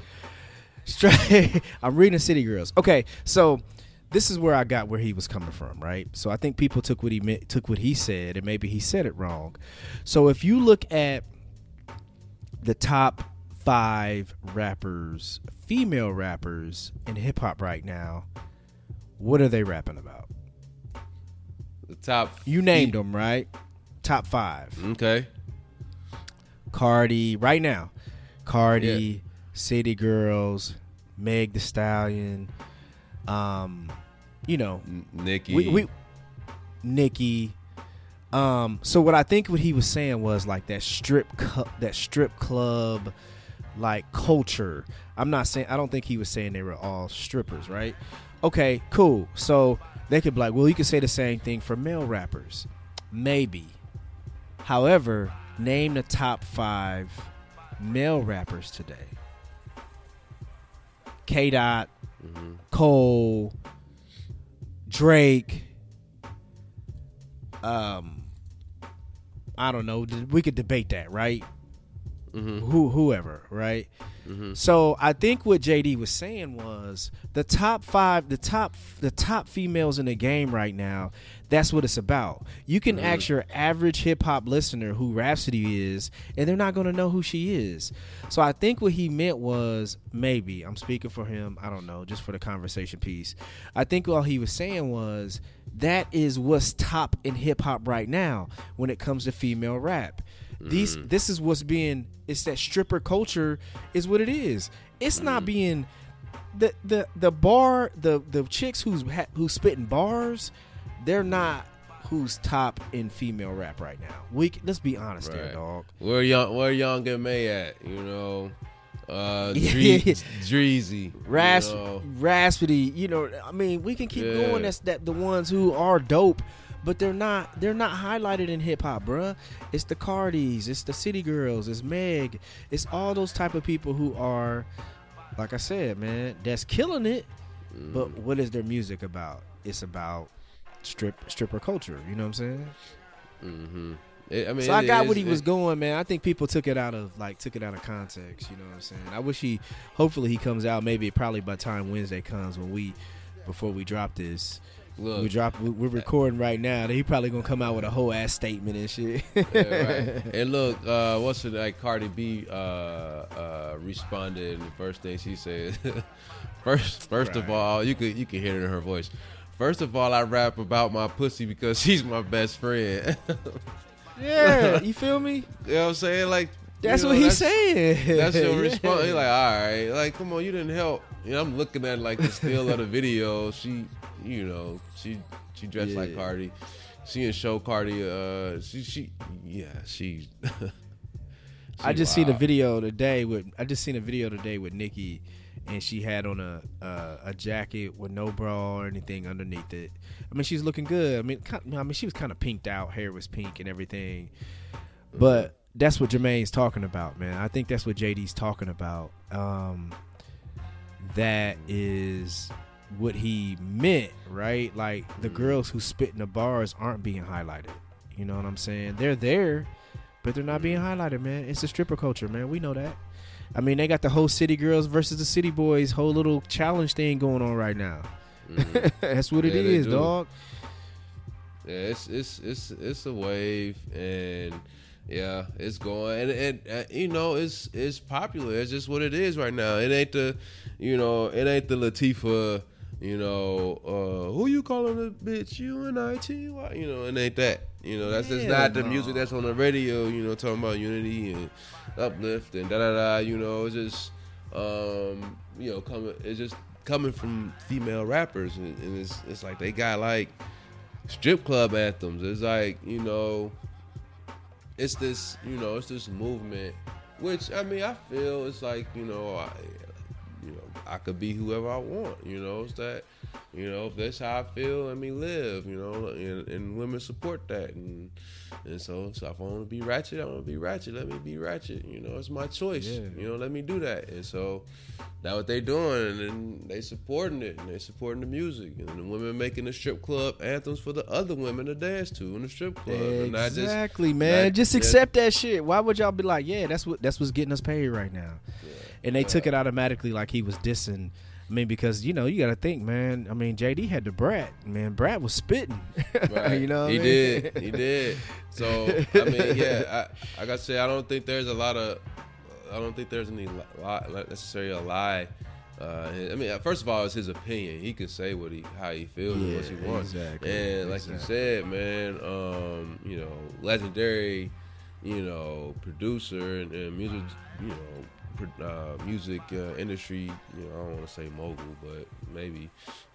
Straight. I'm reading City Girls. Okay, so this is where I got where he was coming from, right? So I think people took what he meant, took what he said, and maybe he said it wrong. So if you look at the top five rappers, female rappers in hip hop right now, what are they rapping about? The top. You named them, right? Top five. Okay. Cardi, right now. Cardi, City Girls, Meg Thee Stallion, um, you know, Nicki. We, we Nicki. Um, so what I think what he was saying was like that strip cu- that strip club like culture. I'm not saying I don't think he was saying they were all strippers, right? Okay, cool. So they could be like, well, you could say the same thing for male rappers. Maybe. However, name the top five male rappers today. K Dot, Cole, Drake, um, I don't know. We could debate that, right? Mm-hmm. Who, whoever, right? Mm-hmm. So I think what JD was saying was the top five, the top, the top females in the game right now. That's what it's about. You can mm-hmm. ask your average hip hop listener who Rapsody is, and they're not going to know who she is. So I think what he meant was maybe I'm speaking for him. I don't know, just for the conversation piece. I think all he was saying was that is what's top in hip hop right now when it comes to female rap. These this is what's being it's that stripper culture is what it is. It's not being the the the bar the the chicks who's ha, who's spitting bars, they're not who's top in female rap right now. We let's be honest there, dog. Where young, where Young M.A at? You know, uh. Dree- Dreezy. Ras- You know, Rapsody, you know, I mean, we can keep Yeah. going. That's that the ones who are dope, but they're not they're not highlighted in hip hop, bruh. It's the Cardis, it's the City Girls, it's Meg, it's all those type of people who are, like I said, man, that's killing it. But Mm. what is their music about? It's about strip stripper culture. You know what I'm saying? it- I mean, So I got is- what he was going, man. I think people took it out of like took it out of context. You know what I'm saying? I wish he, hopefully he comes out. Maybe probably by time Wednesday comes when we, before we drop this, Look, we drop. we- We're recording right now. He probably gonna come out with a whole ass statement and shit. yeah, right. And look, uh, what's it like? Cardi B uh, uh, responded, and the first thing she said, first, first of all, you could you can hear it in her voice. First of all, I rap about my pussy because she's my best friend. yeah, you feel me? you know what I'm saying? Like That's you know, what he's saying. That's your response. You're like, all right, like, come on, you didn't help. You know, I'm looking at like the still of the video. She, you know, she she dressed like Cardi. She didn't show Cardi. Uh, she she yeah she. I she just seen a video today with I just seen a video today with Nicki, and she had on a uh, a jacket with no bra or anything underneath it. I mean, she's looking good. I mean, I mean, she was kind of pinked out. Hair was pink and everything. But that's what Jermaine's talking about, man. I think that's what JD's talking about. Um, that is what he meant, right? Like the girls who spit in the bars aren't being highlighted. You know what I'm saying? They're there, but they're not being highlighted, man. It's a stripper culture, man. We know that. I mean, they got the whole city girls versus the city boys whole little challenge thing going on right now. That's what it Mm-hmm. Yeah, they is, do. dog. Yeah, it's it's it's it's a wave, and yeah, it's going, and and uh, you know, it's it's popular. It's just what it is right now. It ain't the, you know, it ain't the Latifah. You know, uh, who you calling a bitch? U.N.I.T.Y. You know, it ain't that. You know, that's just not the music that's on the radio. You know, talking about unity and uplift and da da da. You know, it's just, um, you know, coming. It's just coming from female rappers, and, and it's it's like they got like strip club anthems. It's like you know, it's this you know, it's this movement, which I mean, I feel it's like you know, I, you know, I could be whoever I want. You know, it's that. You know, if that's how I feel, let me live. You know, and, and women support that, and and so, so if I want to be ratchet, I want to be ratchet. Let me be ratchet. You know, it's my choice. Yeah. You know, let me do that. And so, that's what they doing, and they supporting it, and they supporting the music, and the women making the strip club anthems for the other women to dance to in the strip club, and not just Exactly, man. not just just- accept that shit. Why would y'all be like, yeah, that's what that's what's getting us paid right now? And they took it automatically like he was dissing. I mean, because you know you got to think, man. I mean, JD had Da Brat, man. Brat was spitting. Right. you know, he I mean? did. He did. So I mean, yeah. I, like I said, I don't think there's a lot of. I don't think there's any li- necessarily a lie. Uh, I mean, first of all, it's his opinion. He can say what he how he feels and what he wants. exactly, And like you said, man, um, you know, legendary, you know, producer and, and music, you know, uh, music uh, industry. You know, I don't want to say mogul, but maybe.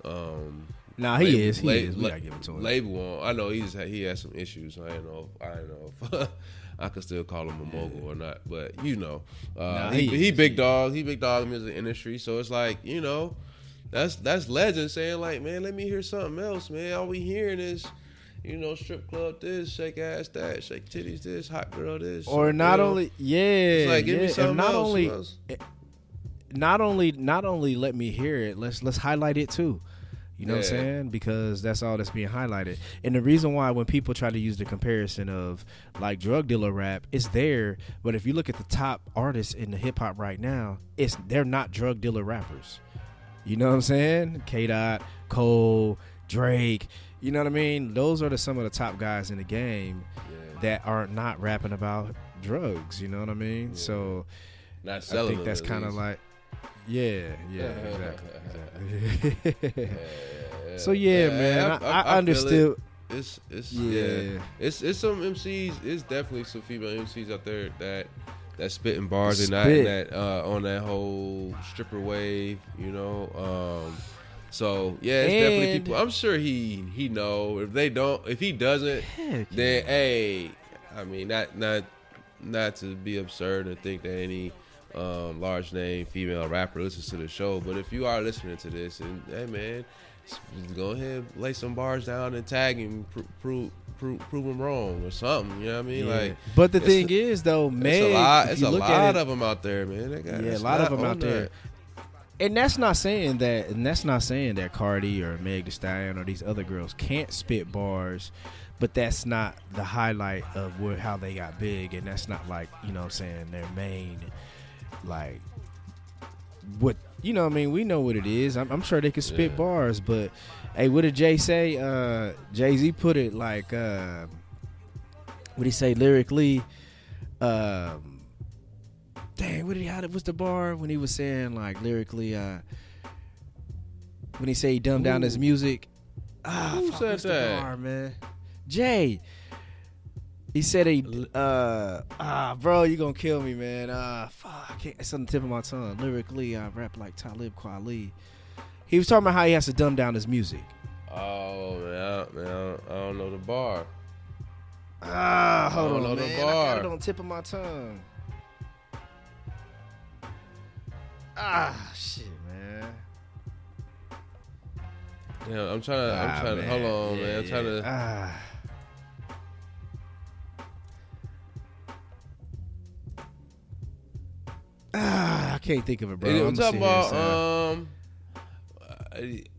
Um, Nah, he label- is. He la- is. We gotta give it to him. Label on. I know he's he has some issues. I don't know. If, I don't know if I could still call him a mogul or not. But you know, uh, Nah, he, he he, big dog. He big dog in the music industry. So it's like you know, that's that's legend saying like, man, let me hear something else, man. All we hearing is. You know, strip club this, shake ass that, shake titties this, hot girl this. Or not know? only, yeah, It's like, give yeah, me and something not else. only, else? Eh, not only, not only let me hear it. Let's let's highlight it too. You know what I'm saying? Because that's all that's being highlighted. And the reason why when people try to use the comparison of like drug dealer rap, it's there. But if you look at the top artists in the hip hop right now, it's they're not drug dealer rappers. You know what I'm saying? K Dot, Cole, Drake. You know what I mean? Those are the some of the top guys in the game that are not rapping about drugs. You know what I mean? So Not I think that's kind of like, yeah, yeah, exactly. exactly. so yeah, man, I, I, it. understood. It's it's Yeah. yeah. It's it's some MCs. It's definitely some female MCs out there that that spitting bars and not that uh, on that whole stripper wave. You know. Um, so yeah, it's definitely people. I'm sure he he know. If they don't, if he doesn't, Heck then hey, I mean not not not to be absurd and think that any um, large name female rapper listens to the show, but if you are listening to this and hey man, go ahead lay some bars down and tag him, pr- prove prove prove him wrong or something. You know what I mean? Yeah. Like, but the thing a- is, though, it's a lot. It's a lot of them out there, man. Got, yeah, a lot of them out there. And that's not saying that, and that's not saying that Cardi or Meg Thee Stallion or these other girls can't spit bars, but that's not the highlight of where how they got big, and that's not like you know what I'm saying their main, like what you know. what I mean, we know what it is. I'm, I'm sure they can spit Yeah. bars, but hey, what did Jay say? Uh, Jay Z put it like, uh, what he say lyrically? Um, dang, what did he? How did, what's the bar when he was saying like lyrically? Uh, when he say he dumbed down his music. Ah, Who fuck, said what's that? The bar, man. Jay. He said he. Uh, ah, bro, you gonna kill me, man. Ah, fuck, I can't, it's on the tip of my tongue. Lyrically, I rap like Talib Kweli. He was talking about how he has to dumb down his music. Oh man, I, man, I don't, know the bar. Ah, hold on, don't know the man. I got it on the tip of my tongue. Ah, shit, man. Yeah, I'm trying to. I'm Ah, trying to. Hold on, Yeah, man. I'm trying yeah. to. Ah. Ah, I can't think of it, bro. I'm talking about um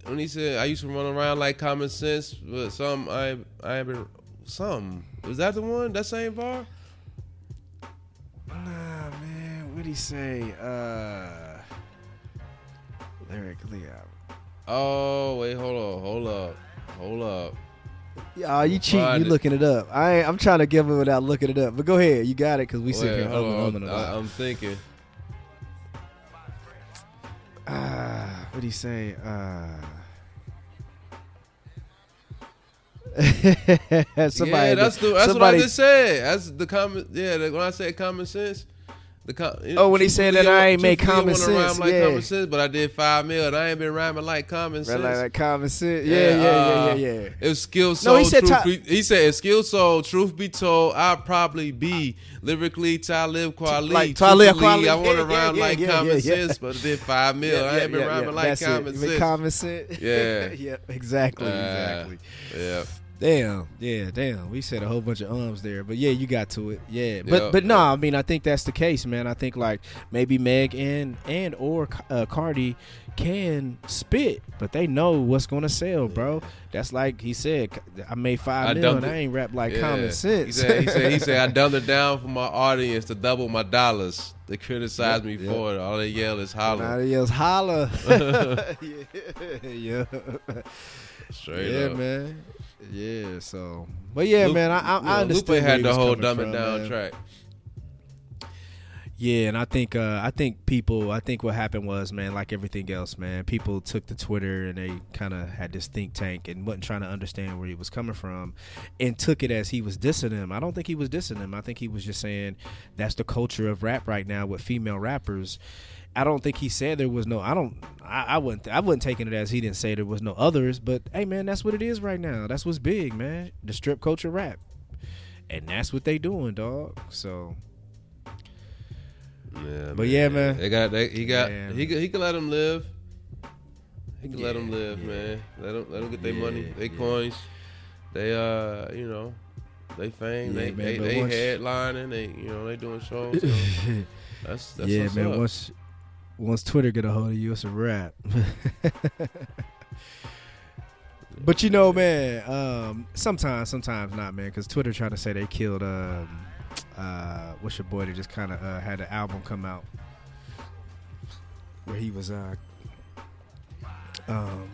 when he said I used to run around like Common Sense, but some I I have been some was that the one that same bar? Nah, man. What'd he say? Uh, lyrically, uh, Oh wait, hold on, hold up, hold up. Yeah, you cheating. You it. looking it up. I ain't, I'm trying to give it without looking it up. But go ahead. You got it because we sit here hold on, I. I'm thinking. Ah, what do you say? Uh, somebody, yeah, that's the that's somebody, what I just said. That's the common. Yeah, the, when I said Common Sense, The com- Oh, when he said that I ain't make Common Sense, like yeah. Common Sense, but I did five mil, and I ain't been rhyming like Common Sense. Like, like Common Sense. Yeah, yeah, yeah, uh, yeah, yeah. If skill No, soul, he said truth be, he said if skill soul, truth be told, I'd probably be lyrically Talib Kweli. Like Talib Kweli. I want to rhyme like Common Sense, but I did five mil. I ain't been rhyming like Common Sense. Common Sense. Yeah. yeah, exactly, Uh, exactly. Yeah. Damn, yeah, damn. We said a whole bunch of ums there, but yeah, you got to it. Yeah, but but no, I mean, I think that's the case, man. I think like maybe Meg and and or uh, Cardi can spit, but they know what's gonna sell, bro. That's like he said. I made five I mil, dumped and I ain't rap like Yeah. Common Sense. He said, he said, he said, I it down for my audience to double my dollars. They criticize Yep, me yep. for it. All they yell is holler. they yell is holla. yeah, yeah, Straight yeah, up. man. Yeah, so, but yeah, Lupe- man, I, I, know, I understand. Lupe had the whole dumb it down man. track. Yeah, and I think uh, I think people I think what happened was man, like everything else, man, people took to Twitter and they kind of had this think tank and wasn't trying to understand where he was coming from, and took it as he was dissing him. I don't think he was dissing him. I think he was just saying that's the culture of rap right now with female rappers. I don't think he said there was no. I don't. I, I wouldn't. I wouldn't taking it as he didn't say there was no others. But hey, man, that's what it is right now. That's what's big, man. The strip culture rap, and that's what they doing, dog. So Yeah, But yeah, man. They got they, he got Man. he he can let them live. He can let them live, yeah. man. Let them let them get their money, Yeah, their yeah. coins. They uh, you know, they fame. Yeah, they man, they, they once- headlining. They you know they doing shows. So that's that's yeah, what's man. up. Once once Twitter get a hold of you, it's a wrap. but you know, man. Um, sometimes, sometimes not, man. Because Twitter trying to say they killed. Um, uh, what's your boy that just kind of uh, had an album come out where he was uh, um,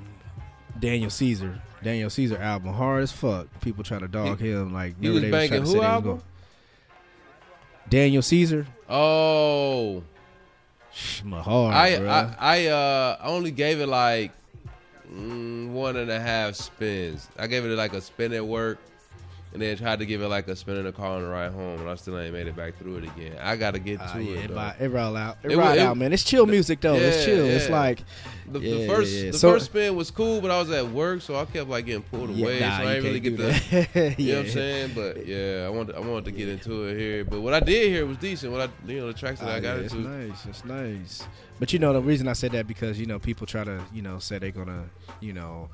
Daniel Caesar. Daniel Caesar album hard as fuck. People trying to dog him like. he was they banging to who was album? Daniel Caesar. Oh, My hard, I, bruh. I I uh I only gave it like mm, one and a half spins. I gave it like a spin at work, and then tried to give it like a spin in the car on the ride home, and I still ain't made it back through it again. I got to get Ah, to yeah, it. it, though. it roll out. It, It it- out, man. It's chill music though. it's Yeah, chill. It's like The, Yeah, the first yeah, yeah. the So- first spin was cool, but I was at work, so I kept like getting pulled yeah, away, nah, so I didn't really get the. You know what I'm saying? But yeah, I wanted I wanted to get into it here. But what I did here was decent. What I you know the tracks that Ah, I got yeah, it's into. nice. It's nice. But you know the reason I said that because you know people try to you know say they're gonna you know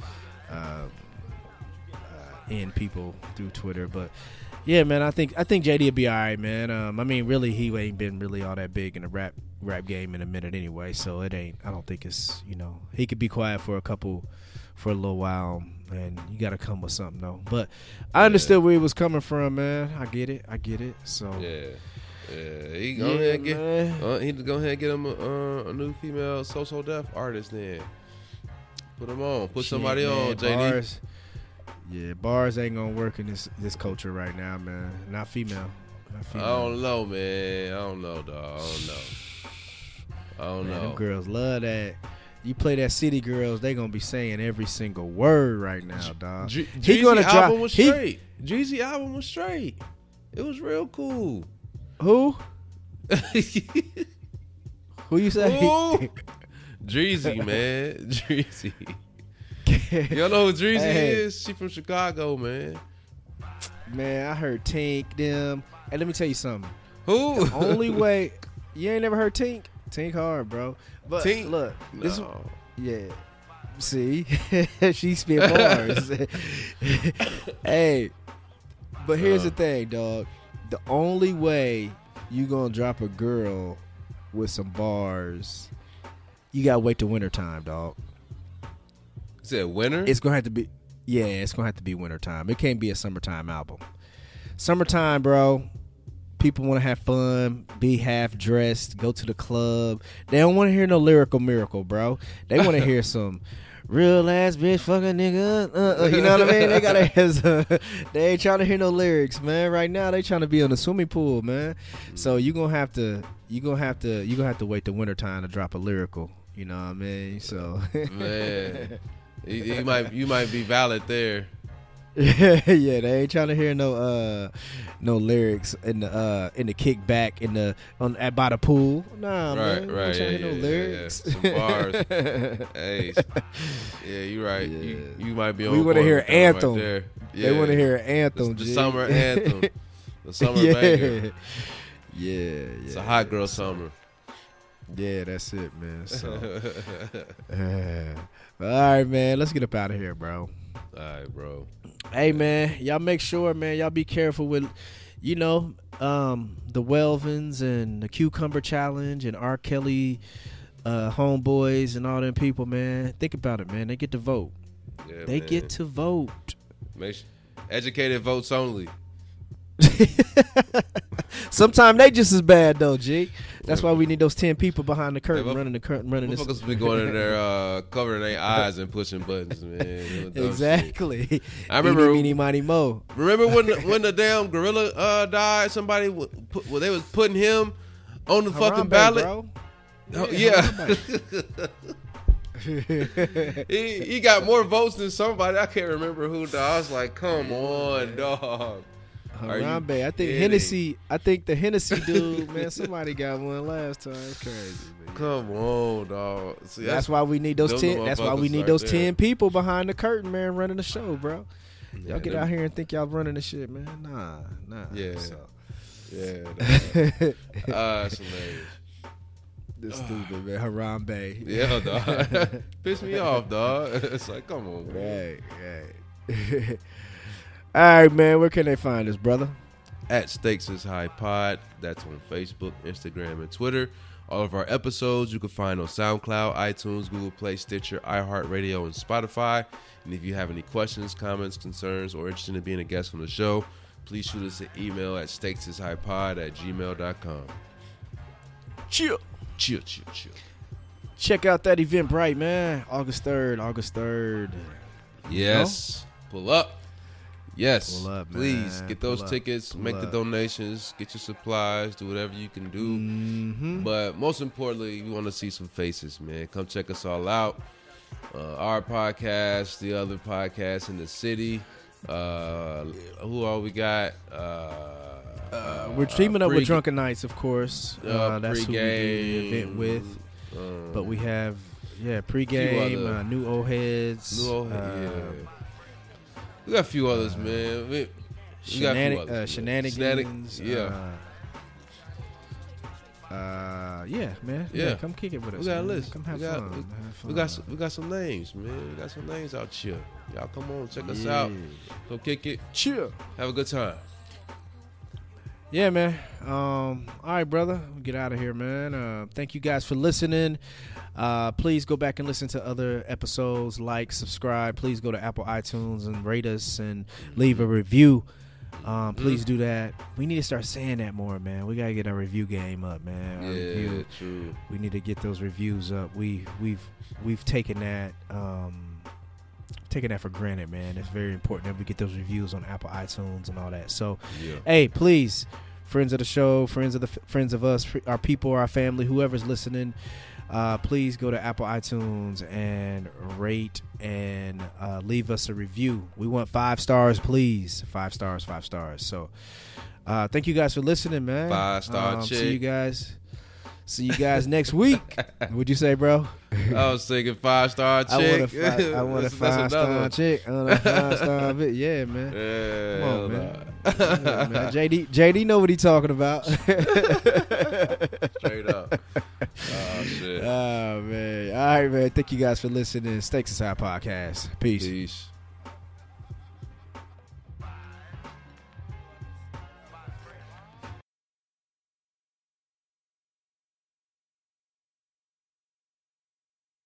uh, end people through Twitter, but yeah, man, I think I think JD will be all right, man. Um, I mean, really, he ain't been really all that big in the rap rap game in a minute anyway, so it ain't. I don't think it's you know he could be quiet for a couple for a little while, and you got to come with something though. But I understood where he was coming from, man. I get it. I get it. So Yeah, yeah. He go Yeah, ahead and get. Uh, he go ahead and get him a, uh, a new female So So Def artist. Then put him on. Put Shit, somebody man, on. JD. Bars, yeah, bars ain't gonna work in this this culture right now, man. Not female. Not I don't know, man. I don't know, dog. I don't know. I don't Man, know. them girls love that. You play that City Girls, they gonna be saying every single word right now, dog. G- he Jeezy gonna album drop. was he- straight. Jeezy album was straight. It was real cool. who? Who you say? Dreezy, man. Dreezy. Y'all know who Dreezy Hey. is? She from Chicago, man. man, I heard Tink them. And let me tell you something. Who? Only way you ain't never heard Tink. Tink hard, bro. But Tink? look, this No. Yeah. See, she spit bars. hey, but here's the Uh. thing, dog. The only way you gonna drop a girl with some bars, you gotta wait till wintertime, dog. Said winter. It's gonna have to be, yeah, it's gonna have to be wintertime. It can't be a summertime album. Summertime, bro. People want to have fun, be half dressed, go to the club. They don't want to hear no lyrical miracle, bro. They want to hear some real ass bitch fucking nigga. Uh, uh, you know what I mean? They gotta have They ain't trying to hear no lyrics, man. Right now, they trying to be on the swimming pool, man. So you gonna have to, you gonna have to, you gonna have to wait the wintertime to drop a lyrical. You know what I mean? So Man. you, you might you might be valid there. yeah, they ain't trying to hear no uh no lyrics in the uh in the kickback in the on at by the pool. Nah, Right, man. right, ain't trying yeah, to hear no yeah, yeah, lyrics. yeah. Some bars. Hey, yeah, you're right. You, you might be on. We hear with that one anthem. Right there. They want to hear anthem. the G. summer anthem, the summer yeah. banger. Yeah, yeah. It's a hot girl summer. Yeah, that's it, man. So, uh, all right, man. Let's get up out of here, bro. All right, bro. Hey, man. Y'all make sure, man. Y'all be careful with, you know, um, the Welvins and the Cucumber Challenge and R. Kelly, uh, homeboys and all them people, man. Think about it, man. They get to vote. Yeah, They man. get to vote. Make sure, educated votes only. Sometimes they just as bad though, G. That's why we need those ten people behind the curtain, Yeah, running the curtain, running this. Motherfuckers be going in there uh, covering their eyes and pushing buttons, man. Dumb shit. Exactly. I remember- Eeny, meeny, miny, mo. Remember when the, when the damn gorilla uh, died? Somebody put, well, they was putting him on the fucking ballot. bro. Oh, Yeah, yeah. he, he got more votes than somebody. I can't remember who. Dog. I was like, come on, dog. Harambe. I think kidding? Hennessy. I think the Hennessy dude, man. Somebody got one last time. It's crazy. man. Come on, dog. See, That's why we need those those ten. That's why we need those there. ten people behind the curtain, man, running the show, bro. Y'all get out here and think y'all running the shit, man. Nah, nah. Yeah. So. Yeah. Ah, it's hilarious. This stupid man, Harambe. Yeah, dog. Piss me off, dog. It's like, come on, man. Right, right. All right, man. Where can they find us, brother? At Stakes is High Pod. That's on Facebook, Instagram, and Twitter. All of our episodes you can find on SoundCloud, iTunes, Google Play, Stitcher, iHeartRadio, and Spotify. And if you have any questions, comments, concerns, or interested in being a guest on the show, please shoot us an email at stakesishighpod at gmail.com. Chill. Chill, chill, chill. Check out that event, bright man. August third. August third. Yes. Pull up. Yes. Up, Please get those Pull up. tickets, Pull make the up. donations, get your supplies, do whatever you can do. Mm-hmm. But most importantly, we want to see some faces, man. Come check us all out. Uh, our podcast, the other podcasts in the city. Uh, who all we got? Uh, Uh, we're teaming up pre- with Drunken Knights, of course. Uh, uh, that's who we do the event with. um, But we have, yeah, pregame, uh, new old heads, New old, uh, yeah. We got a few others, man. We, we got a few others, uh, man. shenanigans. Shenanig- yeah. Uh, uh, yeah, man. Yeah. come kick it with us. We got a man. list. Come have we got, fun. We, have we got some, we got some names, man. We got some names out here. Y'all come on, check us out. Go kick it. Chill. Have a good time. Yeah, man. Um, all right, brother. We'll get out of here, man. Uh, thank you guys for listening. Uh, please go back and listen to other episodes. Like, subscribe. Please go to Apple iTunes and rate us and leave a review. Um, please do that. We need to start saying that more, man. We gotta get our review game up, man. Our Yeah, review- true. we need to get those reviews up. We we've we've taken that um taken that for granted, man. It's very important that we get those reviews on Apple iTunes and all that. So Yeah. hey, please, friends of the show, friends of the friends of us, our people, our family, whoever's listening, uh, please go to Apple iTunes and rate and uh, leave us a review. We want five stars, please. Five stars, five stars. So, uh, thank you guys for listening, man. Five-star Um, See you guys. See you guys next week. What'd you say, bro? I was thinking five star chick. I want a five, I want a That's- that's five star chick. I want a five star bit. Yeah, man. Yeah, Come on, man. Yeah, man. JD, JD know what he talking about. Straight up. Oh shit. Oh man! All right, man. Thank you guys for listening. Stakes is High podcast. Peace. Peace.